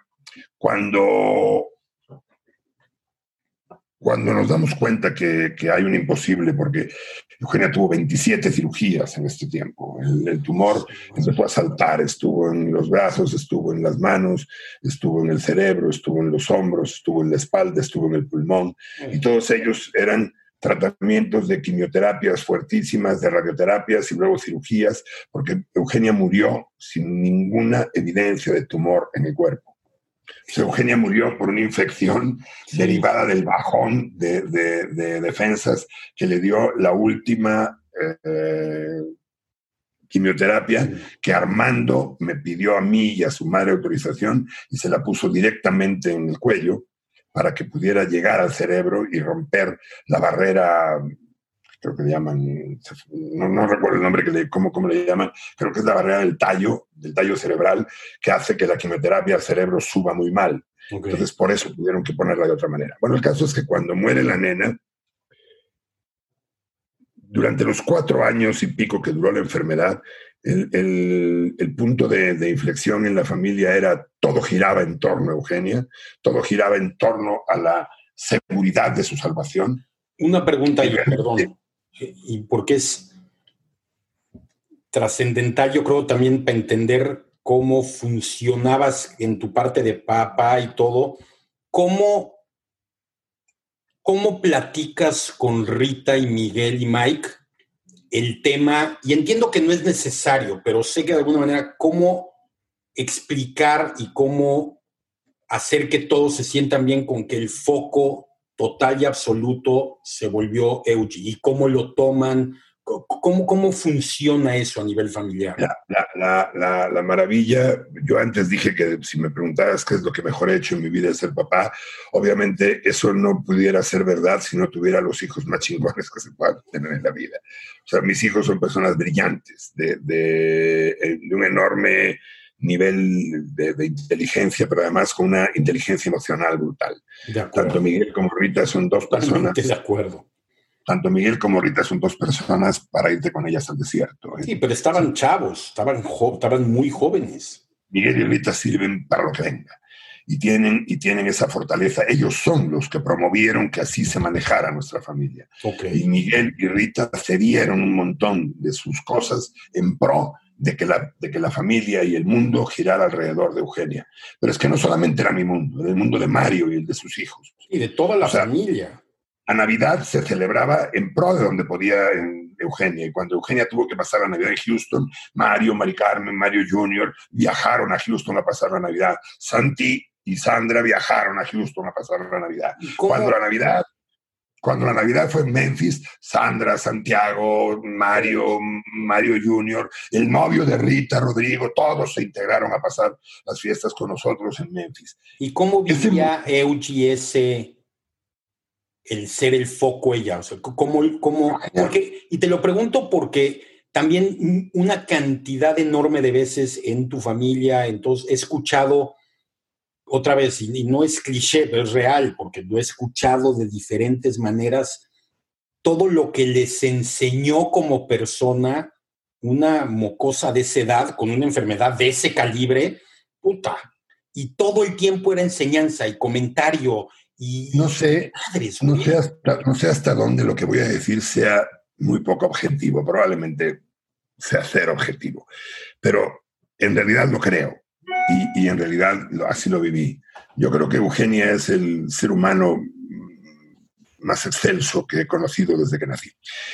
cuando cuando nos damos cuenta que, que, hay un imposible, porque Eugenia tuvo 27 cirugías en este tiempo, el, el, tumor empezó a saltar, estuvo en los brazos, estuvo en las manos, estuvo en el cerebro, estuvo en los hombros, estuvo en la espalda, estuvo en el pulmón, y todos ellos eran tratamientos de quimioterapias fuertísimas, de radioterapias y luego cirugías, porque Eugenia murió sin ninguna evidencia de tumor en el cuerpo. <laughs> Eugenia murió por una infección derivada del bajón de, defensas que le dio la última eh, quimioterapia que Armando me pidió a mí y a su madre autorización y se la puso directamente en el cuello para que pudiera llegar al cerebro y romper la barrera creo que le llaman, no, recuerdo el nombre, que le, cómo, cómo le llaman, creo que es la barrera del tallo, del tallo cerebral, que hace que la quimioterapia al cerebro suba muy mal. Entonces, por eso tuvieron que ponerla de otra manera. Bueno, el caso es que cuando muere la nena, durante los cuatro años y pico que duró la enfermedad, el, el, punto de, de, inflexión en la familia era todo giraba en torno a Eugenia, todo giraba en torno a la seguridad de su salvación. Una pregunta, y perdón y porque es trascendental, yo creo, también para entender cómo funcionabas en tu parte de papá y todo, cómo, cómo platicas con Rita y Miguel y Mike el tema, y entiendo que no es necesario, pero sé que de alguna manera cómo explicar y cómo hacer que todos se sientan bien con que el foco total y absoluto se volvió Eugi y cómo lo toman, cómo, cómo funciona eso a nivel familiar. La, la, la, maravilla, yo antes dije que si me preguntaras qué es lo que mejor he hecho en mi vida es ser papá, obviamente eso no pudiera ser verdad si no tuviera los hijos más chingones que se puedan tener en la vida. O sea, mis hijos son personas brillantes, de, de, de un enorme nivel de, inteligencia, pero además con una inteligencia emocional brutal. Tanto Miguel como Rita son dos personas. de acuerdo. Tanto Miguel como Rita son dos personas para irte con ellas al desierto. ¿eh? Sí, pero estaban chavos, estaban, estaban muy jóvenes. Miguel y Rita sirven para lo que venga. Y tienen, y tienen esa fortaleza. Ellos son los que promovieron que así se manejara nuestra familia. Y Miguel y Rita cedieron un montón de sus cosas en pro de que, la, de que la familia y el mundo girara alrededor de Eugenia. Pero es que no solamente era mi mundo, era el mundo de Mario y el de sus hijos. Y de toda la familia. A Navidad se celebraba en pro de donde podía en Eugenia. Y cuando Eugenia tuvo que pasar la Navidad en Houston, Mario, Mari Carmen, Mario Jr. viajaron a Houston a pasar la Navidad. Santi y Sandra viajaron a Houston a pasar la Navidad. Cuando la Navidad cuando la Navidad fue en Memphis, Sandra, Santiago, Mario, Mario Jr., el novio de Rita, Rodrigo, todos se integraron a pasar las fiestas con nosotros en Memphis. ¿Y cómo vivía Eugi ese, el ser el foco ella? O sea, ¿cómo, cómo, porque, y te lo pregunto porque también una cantidad enorme de veces en tu familia, entonces he escuchado otra vez, y, no es cliché, pero es real, porque lo he escuchado de diferentes maneras, todo lo que les enseñó como persona una mocosa de esa edad, con una enfermedad de ese calibre, puta. Y todo el tiempo era enseñanza y comentario. Y, no sé, no, sé hasta, no sé hasta dónde lo que voy a decir sea muy poco objetivo, probablemente sea ser objetivo, pero en realidad lo creo y, en realidad así lo viví. Yo creo que Eugenia es el ser humano más excelso que he conocido desde que nací.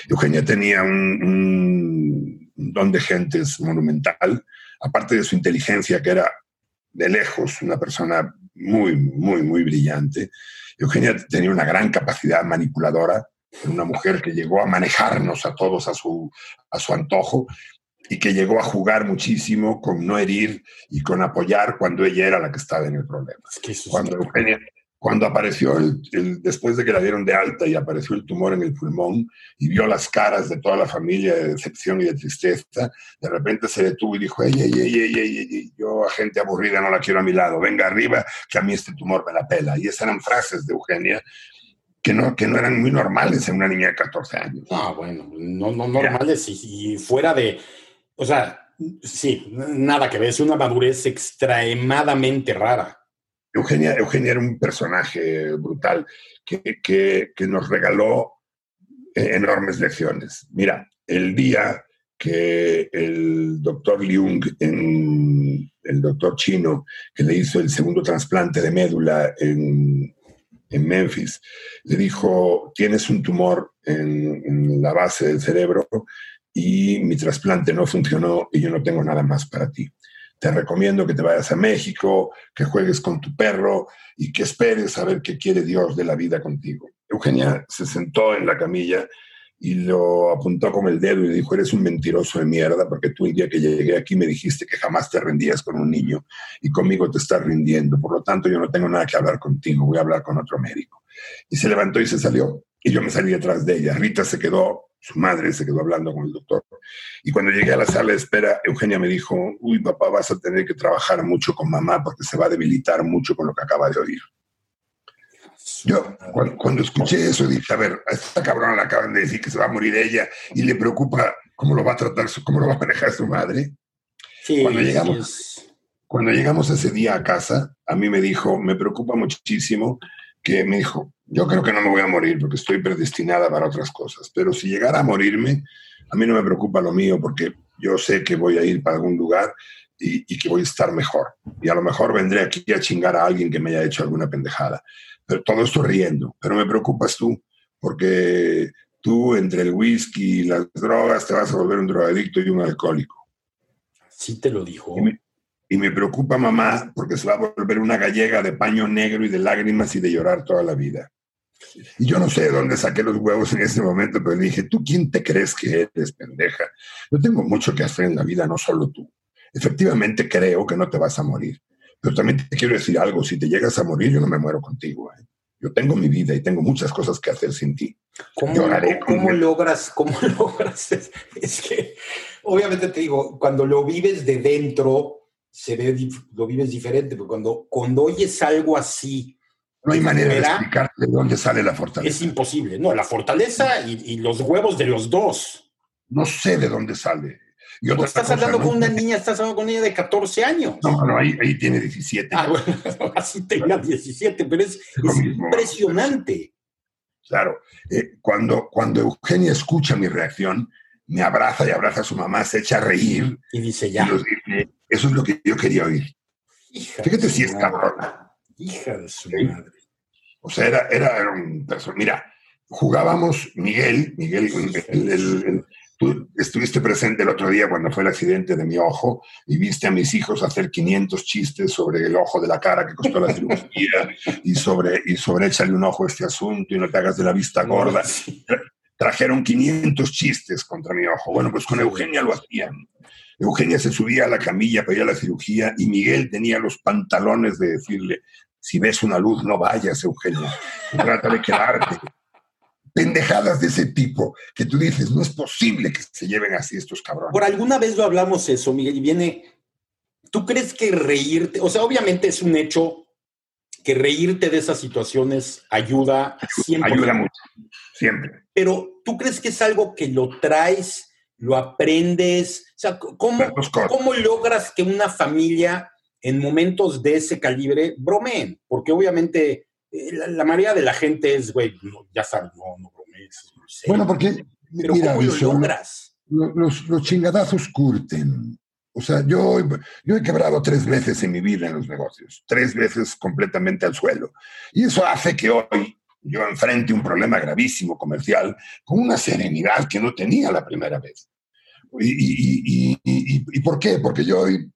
Eugenia tenía un, don de gentes monumental, aparte de su inteligencia, que era de lejos una persona muy, muy, muy brillante. Eugenia tenía una gran capacidad manipuladora, una mujer que llegó a manejarnos a todos a su, a su antojo y que llegó a jugar muchísimo con no herir y con apoyar cuando ella era la que estaba en el problema. cuando, cuando apareció, el, después de que la dieron de alta y apareció el tumor en el pulmón y vio las caras de toda la familia de decepción y de tristeza, de repente se detuvo y dijo, ey, ey, ey, ey, yo a gente aburrida no la quiero a mi lado, venga arriba, que a mí este tumor me la pela. Y esas eran frases de Eugenia que no, que no eran muy normales en una niña de 14 años. Ah, bueno, no, no normales y, fuera de, o sea, sí, nada que ver, es una madurez extremadamente rara. Eugenia, Eugenia era un personaje brutal que, que, nos regaló eh, enormes lecciones. Mira, el día que el doctor Liung, el doctor chino, que le hizo el segundo trasplante de médula en, en Memphis, le dijo, tienes un tumor en, en, la base del cerebro y mi trasplante no funcionó y yo no tengo nada más para ti. Te recomiendo que te vayas a México, que juegues con tu perro y que esperes a ver qué quiere Dios de la vida contigo. Eugenia se sentó en la camilla y lo apuntó con el dedo y dijo, eres un mentiroso de mierda porque tú el día que llegué aquí me dijiste que jamás te rendías con un niño y conmigo te estás rindiendo. Por lo tanto, yo no tengo nada que hablar contigo, voy a hablar con otro médico. Y se levantó y se salió y yo me salí detrás de ella. Rita se quedó, su madre se quedó hablando con el doctor. Y cuando llegué a la sala de espera, Eugenia me dijo, uy papá, vas a tener que trabajar mucho con mamá porque se va a debilitar mucho con lo que acaba de oír. Yo, cuando, escuché eso, dije, a ver, a esta cabrona le acaban de decir que se va a morir ella y le preocupa cómo lo va a tratar, cómo lo va a manejar su madre. Sí, cuando llegamos, cuando llegamos ese día a casa, a mí me dijo, me preocupa muchísimo que me dijo, yo creo que no me voy a morir porque estoy predestinada para otras cosas, pero si llegara a morirme, a mí no me preocupa lo mío porque yo sé que voy a ir para algún lugar y, y, que voy a estar mejor. Y a lo mejor vendré aquí a chingar a alguien que me haya hecho alguna pendejada pero todo esto riendo. Pero me preocupas tú, porque tú entre el whisky y las drogas te vas a volver un drogadicto y un alcohólico. Sí te lo dijo. Y me, preocupa mamá porque se va a volver una gallega de paño negro y de lágrimas y de llorar toda la vida. Y yo no sé de dónde saqué los huevos en ese momento, pero le dije, ¿tú quién te crees que eres, pendeja? Yo tengo mucho que hacer en la vida, no solo tú. Efectivamente creo que no te vas a morir, pero también te quiero decir algo, si te llegas a morir, yo no me muero contigo. ¿eh? Yo tengo mi vida y tengo muchas cosas que hacer sin ti. ¿Cómo, ¿cómo logras? ¿Cómo <laughs> logras? Es, que, obviamente te digo, cuando lo vives de dentro, se ve, lo vives diferente, pero cuando, cuando oyes algo así... No hay manera de explicar de dónde sale la fortaleza. Es imposible. No, la fortaleza y, y los huevos de los dos. No sé de dónde sale. Y otra estás hablando con una niña, estás hablando con una niña de 14 años. No, no, ahí, ahí tiene 17. Ah, bueno, <laughs> así tenga 17, pero es, impresionante. Claro, eh, cuando, cuando Eugenia escucha mi reacción, me abraza y abraza a su mamá, se echa a reír. Y dice ya. eso es lo que yo quería oír. Fíjate si es cabrón. Hija de su madre. O sea, era, era, un personaje. Mira, jugábamos Miguel, Miguel, el, el, Tú estuviste presente el otro día cuando fue el accidente de mi ojo y viste a mis hijos hacer 500 chistes sobre el ojo de la cara que costó la cirugía y sobre, y sobre échale un ojo a este asunto y no te hagas de la vista gorda. Trajeron 500 chistes contra mi ojo. Bueno, pues con Eugenia lo hacían. Eugenia se subía a la camilla para ir a la cirugía y Miguel tenía los pantalones de decirle, si ves una luz, no vayas, Eugenia. Trata de quedarte pendejadas de ese tipo que tú dices, no es posible que se lleven así estos cabrones. Por alguna vez lo hablamos eso, Miguel, y viene, ¿tú crees que reírte, o sea, obviamente es un hecho que reírte de esas situaciones ayuda siempre? Ayuda mucho, siempre. Pero ¿tú crees que es algo que lo traes, lo aprendes? O sea, ¿cómo, ¿cómo logras que una familia en momentos de ese calibre bromeen? Porque obviamente eh, la, mayoría de la gente es, güey, ya sabes, no, no bromes. bueno, porque, Pero mira, ¿cómo lo logras? Los, los, chingadazos curten. O sea, yo, yo he quebrado tres veces en mi vida en los negocios, tres veces completamente al suelo. Y eso hace que hoy yo enfrente un problema gravísimo comercial con una serenidad que no tenía la primera vez. ¿Y, y, y, y por qué? Porque yo hoy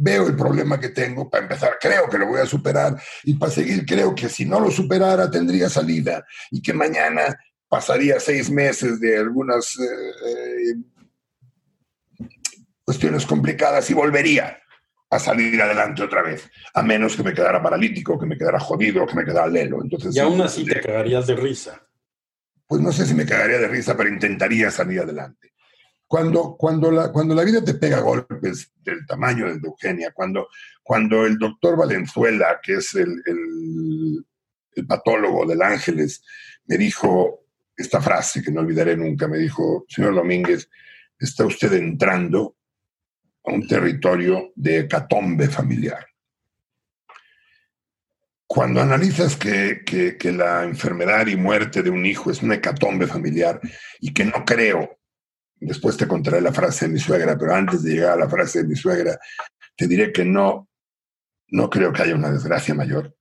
veo el problema que tengo, para empezar, creo que lo voy a superar y para seguir creo que si no lo superara tendría salida y que mañana pasaría seis meses de algunas eh, eh, cuestiones complicadas y volvería a salir adelante otra vez, a menos que me quedara paralítico, que me quedara jodido, que me quedara lelo. Entonces, y aún así te cagarías de risa. Pues no sé si me cagaría de risa, pero intentaría salir adelante. Cuando, cuando, la, cuando la vida te pega golpes del tamaño de Eugenia, cuando, cuando el doctor Valenzuela, que es el, el, patólogo del Ángeles, me dijo esta frase que no olvidaré nunca, me dijo, señor Domínguez, está usted entrando a un territorio de hecatombe familiar. cuando analizas que, que, la enfermedad y muerte de un hijo es una hecatombe familiar y que no creo, después te contaré la frase de mi suegra, pero antes de llegar a la frase de mi suegra, te diré que no, no creo que haya una desgracia mayor.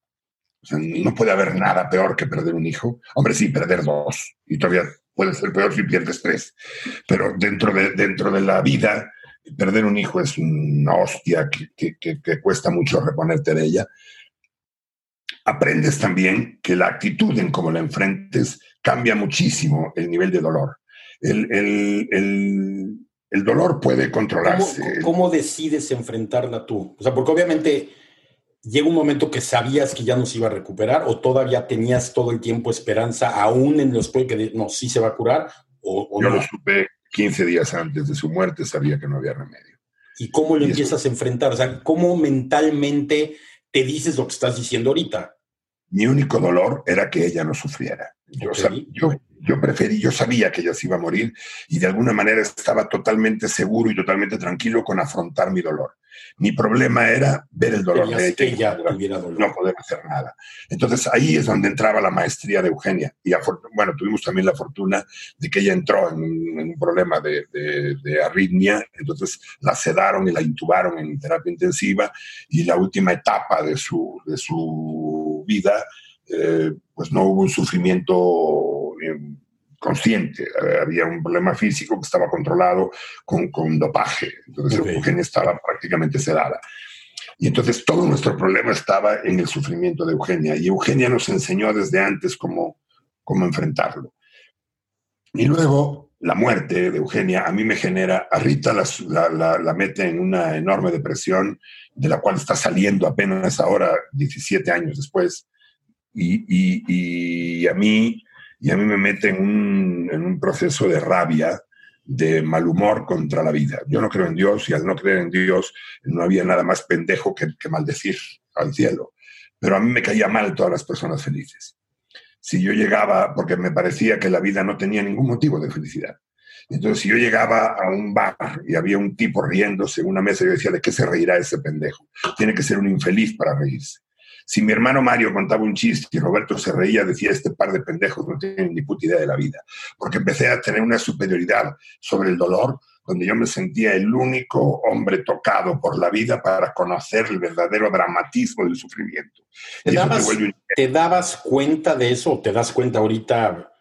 No puede haber nada peor que perder un hijo. Hombre, sí, perder dos. Y todavía puede ser peor si pierdes tres. Pero dentro de, dentro de la vida, perder un hijo es una hostia que, que, que cuesta mucho reponerte de ella aprendes también que la actitud en cómo la enfrentes cambia muchísimo el nivel de dolor. El, dolor puede controlarse. ¿Cómo, decides enfrentarla tú? O sea, porque obviamente llega un momento que sabías que ya no se iba a recuperar o todavía tenías todo el tiempo esperanza, aún en los que no, sí se va a curar. O, Yo lo supe 15 días antes de su muerte, sabía que no había remedio. ¿Y cómo lo empiezas a enfrentar? O sea, ¿cómo mentalmente te dices lo que estás diciendo ahorita? Mi único dolor era que ella no sufriera. Yo, yo, yo preferí, yo sabía que ella se iba a morir y de alguna manera estaba totalmente seguro y totalmente tranquilo con afrontar mi dolor. Mi problema era ver el dolor de ella, no poder hacer nada. Entonces ahí es donde entraba la maestría de Eugenia. Y bueno, tuvimos también la fortuna de que ella entró en, un problema de, de, arritmia, entonces la sedaron y la intubaron en terapia intensiva y la última etapa de su, de su vida, eh, pues no hubo un sufrimiento eh, consciente. Había un problema físico que estaba controlado con, con dopaje. Entonces Eugenia estaba prácticamente sedada. Y entonces todo nuestro problema estaba en el sufrimiento de Eugenia. Y Eugenia nos enseñó desde antes cómo, cómo enfrentarlo. Y luego la muerte de Eugenia a mí me genera, a Rita la, la, la, mete en una enorme depresión de la cual está saliendo apenas ahora, 17 años después. Y, a mí y a mí me mete en un, en un proceso de rabia, de mal humor contra la vida. Yo no creo en Dios y al no creer en Dios no había nada más pendejo que, que maldecir al cielo. Pero a mí me caía mal todas las personas felices. Si yo llegaba, porque me parecía que la vida no tenía ningún motivo de felicidad. Entonces, si yo llegaba a un bar y había un tipo riéndose en una mesa, yo decía, ¿de qué se reirá ese pendejo? Tiene que ser un infeliz para reírse. Si mi hermano Mario contaba un chiste y Roberto se reía, decía, este par de pendejos no tienen ni puta idea de la vida. Porque empecé a tener una superioridad sobre el dolor, donde yo me sentía el único hombre tocado por la vida para conocer el verdadero dramatismo del sufrimiento. ¿Te, dabas, cuenta de eso o te das cuenta ahorita?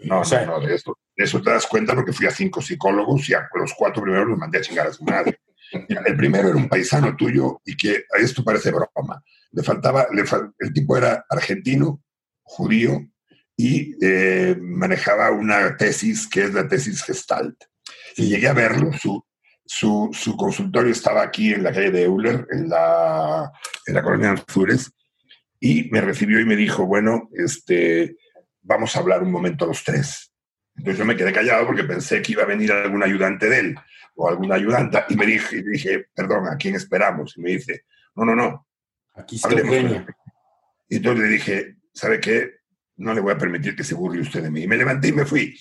No, o no, de eso, de eso te das cuenta porque fui a cinco psicólogos y a los cuatro primeros los mandé a chingar a su madre. El primero era un paisano tuyo y que a esto parece broma. Le faltaba, el tipo era argentino, judío y eh, manejaba una tesis que es la tesis Gestalt. Y llegué a verlo, su, su, su, consultorio estaba aquí en la calle de Euler, en la, en la colonia Anzures, y me recibió y me dijo, bueno, este, vamos a hablar un momento los tres. Entonces yo me quedé callado porque pensé que iba a venir algún ayudante de él o alguna ayudanta y me dije, dije, perdón, ¿a quién esperamos? Y me dice, no, no, no. Aquí está Eugenia. Y entonces le dije, ¿sabe qué? No le voy a permitir que se burle usted de mí. Y me levanté y me fui.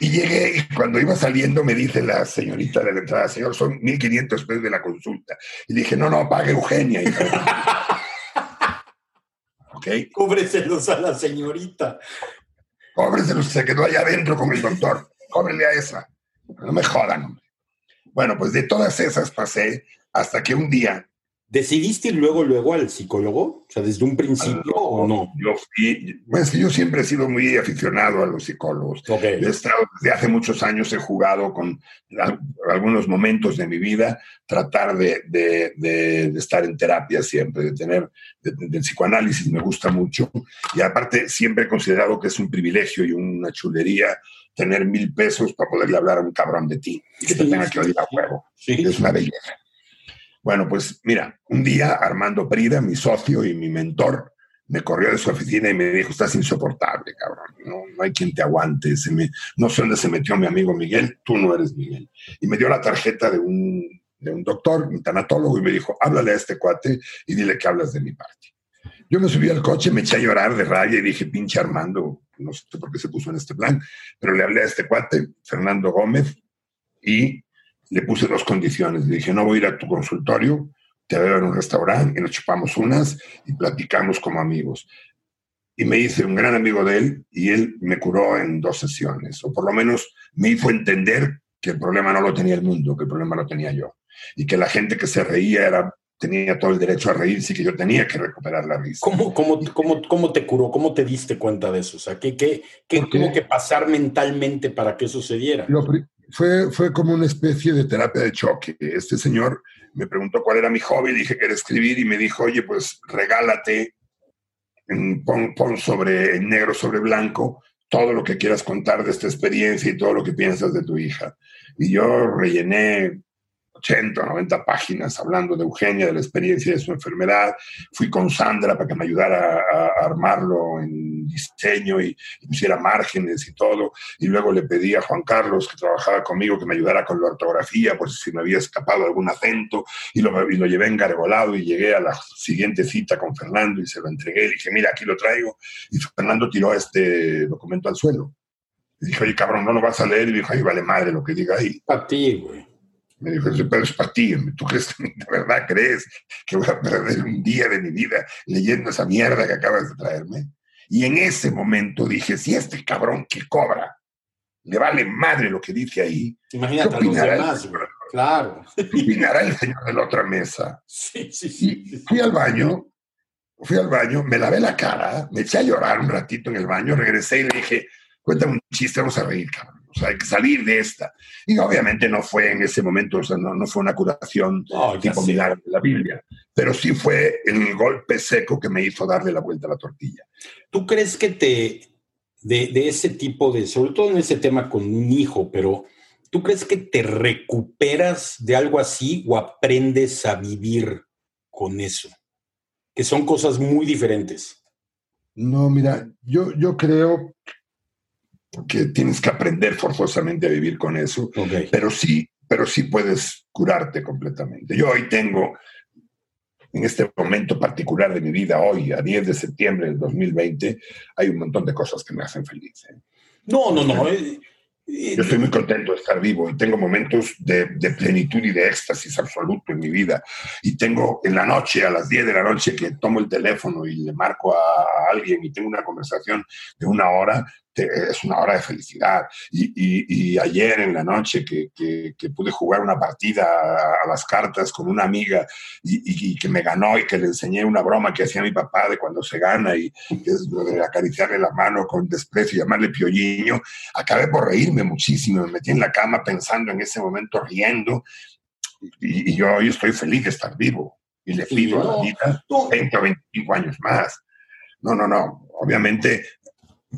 Y llegué y cuando iba saliendo me dice la señorita de la entrada, señor, son 1.500 pesos de la consulta. Y dije, no, no, pague Eugenia. <laughs> ¿Ok? Cúbreselos a la señorita. Cóbreselos, se quedó allá adentro con el doctor. Cóbrele a esa. No me jodan. Bueno, pues de todas esas pasé hasta que un día ¿Decidiste ir luego, luego al psicólogo? O sea, desde un principio o no? Yo pues yo siempre he sido muy aficionado a los psicólogos. he estado, desde hace muchos años he jugado con algunos momentos de mi vida, tratar de, de, estar en terapia siempre, de tener, del psicoanálisis me gusta mucho. Y aparte siempre he considerado que es un privilegio y una chulería tener mil pesos para poderle hablar a un cabrón de ti y que te tenga que oír a huevo. Es una belleza. Bueno, pues mira, un día Armando Prida, mi socio y mi mentor, me corrió de su oficina y me dijo, estás insoportable, cabrón, no, hay quien te aguante, no sé dónde se metió mi amigo Miguel, tú no eres Miguel. Y me dio la tarjeta de un, de un doctor, un tanatólogo, y me dijo, háblale a este cuate y dile que hablas de mi parte. Yo me subí al coche, me eché a llorar de rabia y dije, pinche Armando, no sé por qué se puso en este plan, pero le hablé a este cuate, Fernando Gómez, y le puse dos condiciones. Le dije, no voy a ir a tu consultorio te veo en un restaurante y nos chupamos unas y platicamos como amigos. Y me hice un gran amigo de él y él me curó en dos sesiones, o por lo menos me hizo entender que el problema no lo tenía el mundo, que el problema lo tenía yo. Y que la gente que se reía era, tenía todo el derecho a reírse y que yo tenía que recuperar la risa. ¿Cómo, cómo, cómo, cómo te curó? ¿Cómo te diste cuenta de eso? O sea, ¿qué, qué, qué tuvo que pasar mentalmente para que sucediera? Fue, fue como una especie de terapia de choque. Este señor me preguntó cuál era mi hobby, dije que era escribir y me dijo, oye, pues regálate, pon, pon sobre negro sobre blanco todo lo que quieras contar de esta experiencia y todo lo que piensas de tu hija. Y yo rellené 80 o 90 páginas hablando de Eugenia, de la experiencia de su enfermedad. Fui con Sandra para que me ayudara a, armarlo en diseño y, pusiera márgenes y todo. Y luego le pedí a Juan Carlos, que trabajaba conmigo, que me ayudara con la ortografía, por si me había escapado algún acento. Y lo, y lo llevé engargolado y llegué a la siguiente cita con Fernando y se lo entregué. Y dije, mira, aquí lo traigo. Y Fernando tiró este documento al suelo. Y dije, oye, cabrón, no lo vas a leer. Y dijo, ay, vale madre lo que diga ahí. A ti, güey. Me dijo, pero es para ti. ¿Tú crees, de verdad crees que voy a perder un día de mi vida leyendo esa mierda que acabas de traerme? Y en ese momento dije, si este cabrón que cobra le vale madre lo que dice ahí, Imagínate ¿qué opinará, el señor, claro. opinará el señor de la otra mesa? Sí, sí, sí. Y fui al baño, fui al baño, me lavé la cara, me eché a llorar un ratito en el baño, regresé y le dije, cuéntame un chiste, vamos a reír, cabrón. O sea, hay que salir de esta. Y obviamente no fue en ese momento, o sea, no, no fue una curación tipo milagro de la Biblia, pero sí fue el golpe seco que me hizo darle la vuelta a la tortilla. ¿Tú crees que te, de, de ese tipo de, sobre todo en ese tema con un hijo, pero ¿tú crees que te recuperas de algo así o aprendes a vivir con eso? Que son cosas muy diferentes. No, mira, yo, yo creo que tienes que aprender forzosamente a vivir con eso, pero sí, pero sí puedes curarte completamente. Yo hoy tengo, en este momento particular de mi vida, hoy, a 10 de septiembre del 2020, hay un montón de cosas que me hacen feliz. ¿eh? No, no, no. Yo estoy muy contento de estar vivo y tengo momentos de, plenitud y de éxtasis absoluto en mi vida. Y tengo en la noche, a las 10 de la noche, que tomo el teléfono y le marco a alguien y tengo una conversación de una hora, es una hora de felicidad. Y, ayer en la noche que, pude jugar una partida a, las cartas con una amiga y, que me ganó y que le enseñé una broma que hacía mi papá de cuando se gana y que es lo de acariciarle la mano con desprecio y llamarle piolliño, acabé por reírme muchísimo, me metí en la cama pensando en ese momento riendo y, yo hoy estoy feliz de estar vivo y le pido a la vida 20 o 25 años más. No, no, no. Obviamente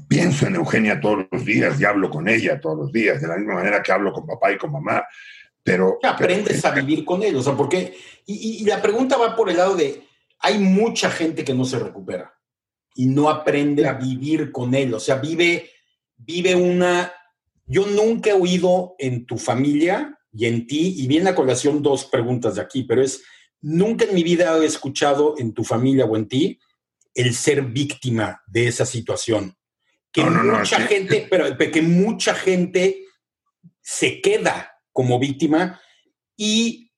pienso en Eugenia todos los días y hablo con ella todos los días, de la misma manera que hablo con papá y con mamá. Pero. Aprendes a vivir con ellos, o sea, porque. Y, y, la pregunta va por el lado de: hay mucha gente que no se recupera y no aprende a vivir con él, o sea, vive, vive una. Yo nunca he oído en tu familia y en ti, y viene a colación dos preguntas de aquí, pero es: nunca en mi vida he escuchado en tu familia o en ti el ser víctima de esa situación que mucha gente, pero que mucha gente se queda como víctima y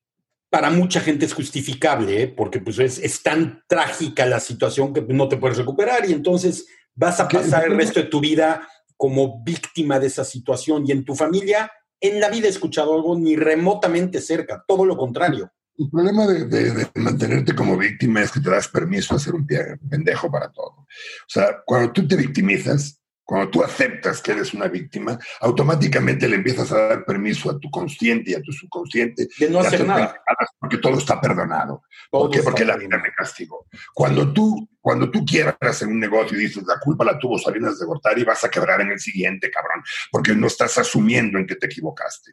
para mucha gente es justificable, ¿eh? porque pues es, tan trágica la situación que no te puedes recuperar y entonces vas a pasar el resto de tu vida como víctima de esa situación y en tu familia en la vida he escuchado algo ni remotamente cerca, todo lo contrario. El problema de, de, mantenerte como víctima es que te das permiso a ser un pendejo para todo. O sea, cuando tú te victimizas, cuando tú aceptas que eres una víctima, automáticamente le empiezas a dar permiso a tu consciente y a tu subconsciente de no hacer nada. Porque todo está perdonado. ¿Por qué? Porque la vida me castigó. Cuando tú, cuando tú quieras hacer un negocio y dices, la culpa la tuvo Salinas de Gortari, vas a quebrar en el siguiente, cabrón, porque no estás asumiendo en que te equivocaste.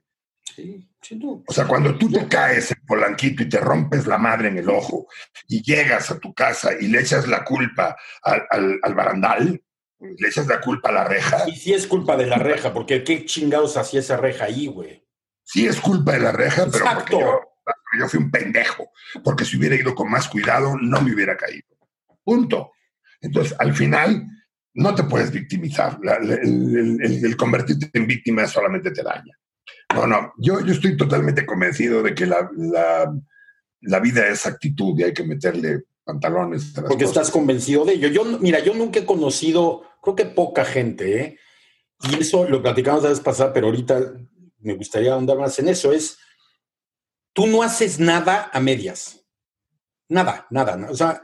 Sí, O sea, cuando tú te caes en Polanquito y te rompes la madre en el ojo y llegas a tu casa y le echas la culpa al, al barandal, le echas la culpa a la reja. Y sí es culpa de la reja, porque qué chingados hacía esa reja ahí, güey. Sí es culpa de la reja, pero porque yo, fui un pendejo. Porque si hubiera ido con más cuidado, no me hubiera caído. Punto. Entonces, al final, no te puedes victimizar. el, convertirte en víctima solamente te daña. No, no. Yo, yo estoy totalmente convencido de que la, la vida es actitud y hay que meterle pantalones. Porque estás convencido de ello. Yo, mira, yo nunca he conocido, creo que poca gente, ¿eh? y eso lo platicamos la vez pasada, pero ahorita me gustaría ahondar más en eso, es, tú no haces nada a medias. Nada, nada. O sea,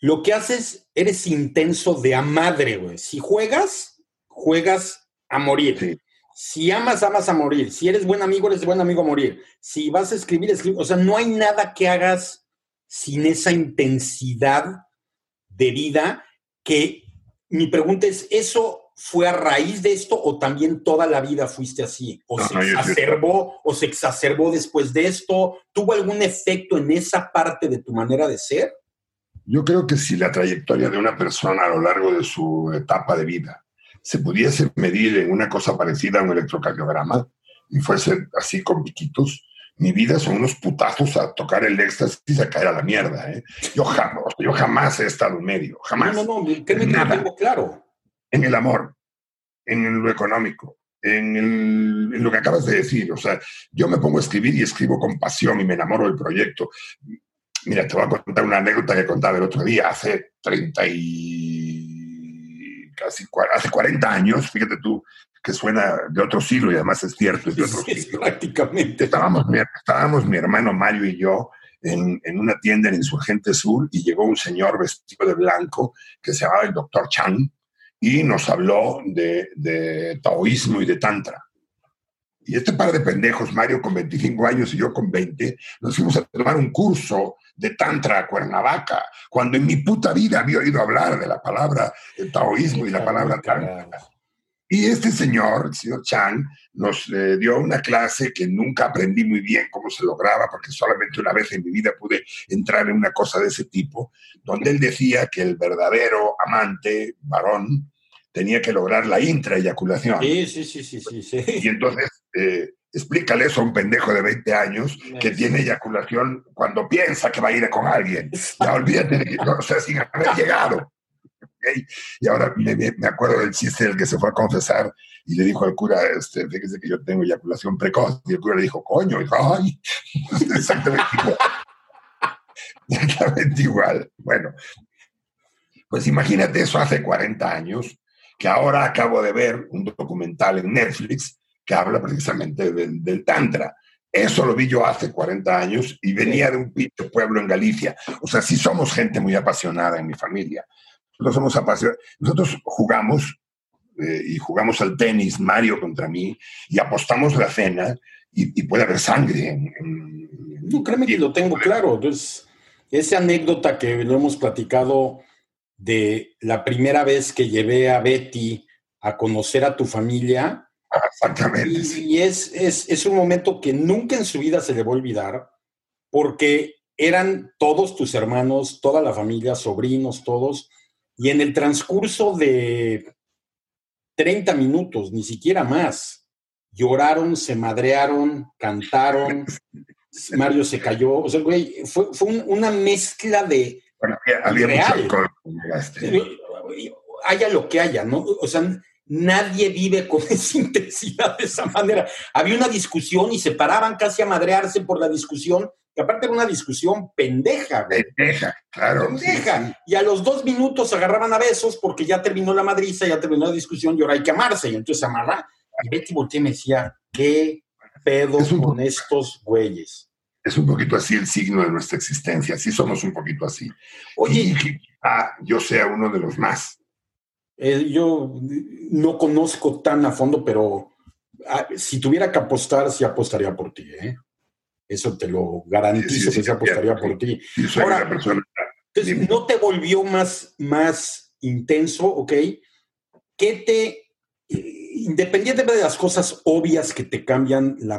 lo que haces, eres intenso de a madre, güey. Si juegas, juegas a morir. Si amas, amas a morir. Si eres buen amigo, eres buen amigo a morir. Si vas a escribir, escribir. O sea, no hay nada que hagas sin esa intensidad de vida que mi pregunta es, ¿eso fue a raíz de esto o también toda la vida fuiste así? ¿O se exacerbó o se exacerbó después de esto? ¿Tuvo algún efecto en esa parte de tu manera de ser? Yo creo que si la trayectoria de una persona a lo largo de su etapa de vida se pudiese medir en una cosa parecida a un electrocardiograma y fuese así con piquitos, mi vida son unos putazos a tocar el éxtasis y a caer a la mierda. ¿eh? Yo, jamás, yo jamás he estado en medio, jamás. No, no, no, que nada. tengo claro. En el amor, en lo económico, en, en, lo que acabas de decir. O sea, yo me pongo a escribir y escribo con pasión y me enamoro del proyecto. Mira, te voy a contar una anécdota que contaba el otro día, hace 30 y casi hace 40 años, fíjate tú, que suena de otro siglo y además es cierto, es de <laughs> otro siglo. Prácticamente. Estábamos, estábamos mi hermano Mario y yo en, en, una tienda en Insurgente Sur y llegó un señor vestido de blanco que se llamaba el doctor Chang y nos habló de, de taoísmo y de tantra. Y este par de pendejos, Mario con 25 años y yo con 20, nos fuimos a tomar un curso de Tantra a Cuernavaca, cuando en mi puta vida había oído hablar de la palabra taoísmo y la palabra tantra. Y este señor, el señor Chang, nos eh, dio una clase que nunca aprendí muy bien cómo se lograba, porque solamente una vez en mi vida pude entrar en una cosa de ese tipo, donde él decía que el verdadero amante, varón, tenía que lograr la intraeyaculación. Sí, sí, sí, sí, sí, sí. Y entonces, eh, explícale eso a un pendejo de 20 años que tiene eyaculación cuando piensa que va a ir con alguien. Ya olvídate de que, o sea, sin haber llegado. Y ahora me, me, acuerdo del chiste del que se fue a confesar y le dijo al cura, este, fíjese que yo tengo eyaculación precoz. Y el cura le dijo, coño, y ay, <laughs> exactamente igual. <laughs> exactamente igual. Bueno, pues imagínate eso hace 40 años, que ahora acabo de ver un documental en Netflix que habla precisamente del, del Tantra. Eso lo vi yo hace 40 años y venía de un pinche pueblo en Galicia. O sea, sí somos gente muy apasionada en mi familia. Nosotros somos apasionados. Nosotros jugamos eh, y jugamos al tenis, Mario contra mí, y apostamos la cena y, puede haber sangre. En, no, créeme que lo tengo claro. Entonces, esa anécdota que lo hemos platicado de la primera vez que llevé a Betty a conocer a tu familia. Ah, exactamente. Y, es, es, es un momento que nunca en su vida se le va a olvidar, porque eran todos tus hermanos, toda la familia, sobrinos, todos, y en el transcurso de 30 minutos, ni siquiera más, lloraron, se madrearon, cantaron, <laughs> Mario se cayó. O sea, güey, fue, fue una mezcla de. Bueno, había, real. Haya lo que haya, ¿no? O sea, nadie vive con <laughs> esa intensidad de esa manera. Había una discusión y se paraban casi a madrearse por la discusión que aparte era una discusión pendeja. Pendeja, claro. Pendeja. Y a los dos minutos se agarraban a besos porque ya terminó la madriza, ya terminó la discusión y ahora hay que amarse. Y entonces amarra. Y Betty volteé me decía, ¿qué pedo con estos güeyes? Es un poquito así el signo de nuestra existencia. Sí somos un poquito así. Oye, yo sea uno de los más. Eh, yo no conozco tan a fondo, pero ah, si tuviera que apostar, sí apostaría por ti, ¿eh? Eso te lo garantizo que se apostaría por ti. Ahora, entonces, ¿no te volvió más, más intenso, ok? ¿Qué te, independientemente de las cosas obvias que te cambian la,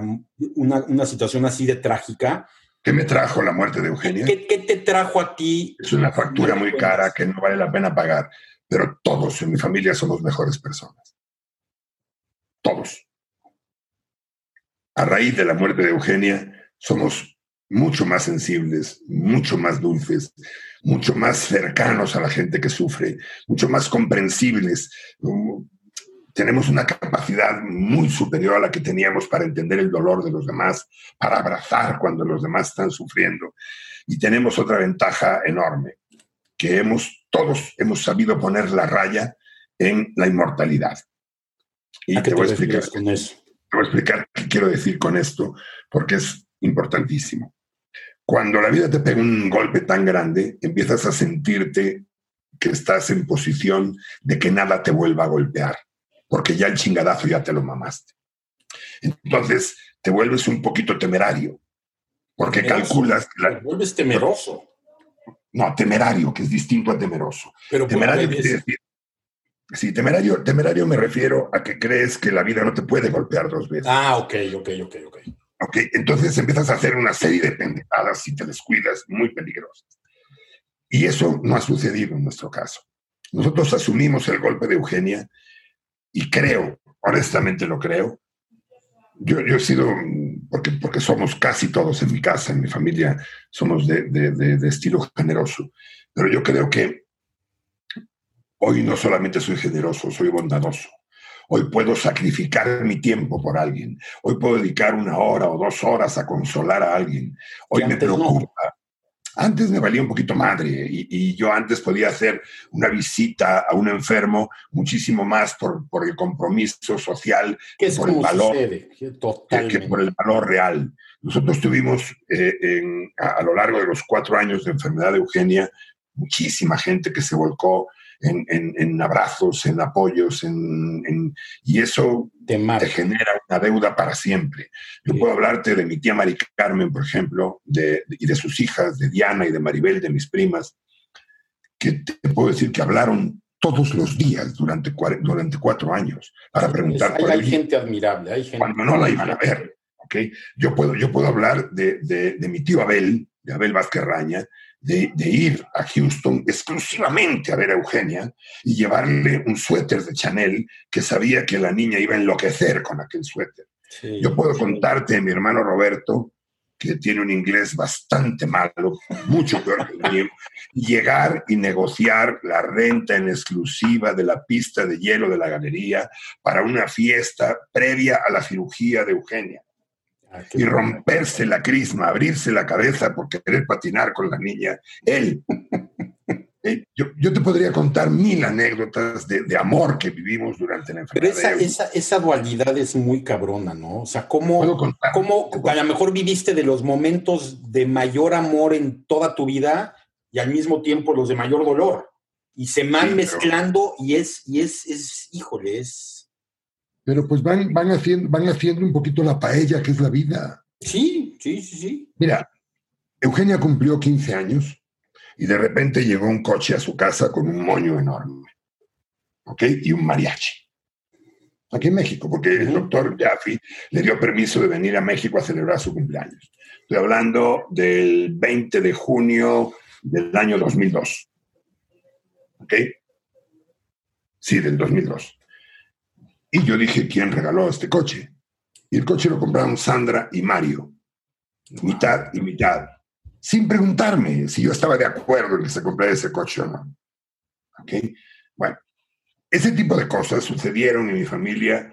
una, una, situación así de trágica? ¿Qué me trajo la muerte de Eugenia? ¿Qué, ¿Qué, te trajo a ti? Es una factura muy cara que no vale la pena pagar, pero todos en mi familia somos mejores personas. Todos. A raíz de la muerte de Eugenia, somos mucho más sensibles, mucho más dulces, mucho más cercanos a la gente que sufre, mucho más comprensibles. tenemos una capacidad muy superior a la que teníamos para entender el dolor de los demás, para abrazar cuando los demás están sufriendo. Y tenemos otra ventaja enorme, que hemos, todos hemos sabido poner la raya en la inmortalidad. Y te, voy a explicar con eso. Te voy a explicar qué quiero decir con esto, porque es importantísimo. Cuando la vida te pega un golpe tan grande, empiezas a sentirte que estás en posición de que nada te vuelva a golpear porque ya el chingadazo ya te lo mamaste. Entonces te vuelves un poquito temerario, porque calculas... Te vuelves temeroso. No, temerario, que es distinto a temeroso. Pero temerario. Sí, temerario, temerario me refiero a que crees que la vida no te puede golpear dos veces. Ah, ok, ok, ok, ok. Ok, entonces empiezas a hacer una serie de pendejadas si te descuidas muy peligrosas. Y eso no ha sucedido en nuestro caso. Nosotros asumimos el golpe de Eugenia y creo, honestamente lo creo, yo he sido, porque, porque somos casi todos en mi casa, en mi familia, somos de, de, estilo generoso, pero yo creo que hoy no solamente soy generoso, soy bondadoso. Hoy puedo sacrificar mi tiempo por alguien. Hoy puedo dedicar una hora o dos horas a consolar a alguien. Hoy me preocupa. Antes me valía un poquito madre y, yo antes podía hacer una visita a un enfermo muchísimo más por, por el compromiso social que por el valor que, por el valor real. Nosotros tuvimos eh, a, lo largo de los cuatro años de enfermedad de Eugenia muchísima gente que se volcó en, abrazos, en apoyos, en, y eso te, genera una deuda para siempre. Yo puedo hablarte de mi tía Mari Carmen, por ejemplo, de, y de sus hijas, de Diana y de Maribel, de mis primas, que te puedo decir que hablaron todos los días durante, durante cuatro años para preguntar hay, hay gente admirable, hay gente cuando no la iban a ver. ¿okay? Yo, puedo, yo puedo hablar de, de, de mi tío Abel, de Abel Vázquez Raña, de, ir a Houston exclusivamente a ver a Eugenia y llevarle un suéter de Chanel que sabía que la niña iba a enloquecer con aquel suéter. Yo puedo contarte mi hermano Roberto, que tiene un inglés bastante malo, mucho peor que el mío, llegar y negociar la renta en exclusiva de la pista de hielo de la galería para una fiesta previa a la cirugía de Eugenia y romperse la crisma, abrirse la cabeza por querer patinar con la niña, él. <laughs> Eh, yo, te podría contar mil anécdotas de, amor que vivimos durante la enfermedad. Pero esa, esa, dualidad es muy cabrona, ¿no? O sea, ¿cómo, cómo a lo mejor viviste de los momentos de mayor amor en toda tu vida y al mismo tiempo los de mayor dolor? Y se van mezclando y es, y es, es, híjole, es pero pues van, van, haciendo, van haciendo un poquito la paella que es la vida. Sí, sí, sí, sí. Mira, Eugenia cumplió 15 años y de repente llegó un coche a su casa con un moño enorme, ¿ok? Y un mariachi. Aquí en México, porque el doctor Jaffe le dio permiso de venir a México a celebrar su cumpleaños. Estoy hablando del 20 de junio del año 2002. ¿Ok? Sí, del 2002. Y yo dije, ¿quién regaló este coche? Y el coche lo compraron Sandra y Mario, mitad y mitad, sin preguntarme si yo estaba de acuerdo en que se comprara ese coche o no. ¿Ok? Bueno, ese tipo de cosas sucedieron en mi familia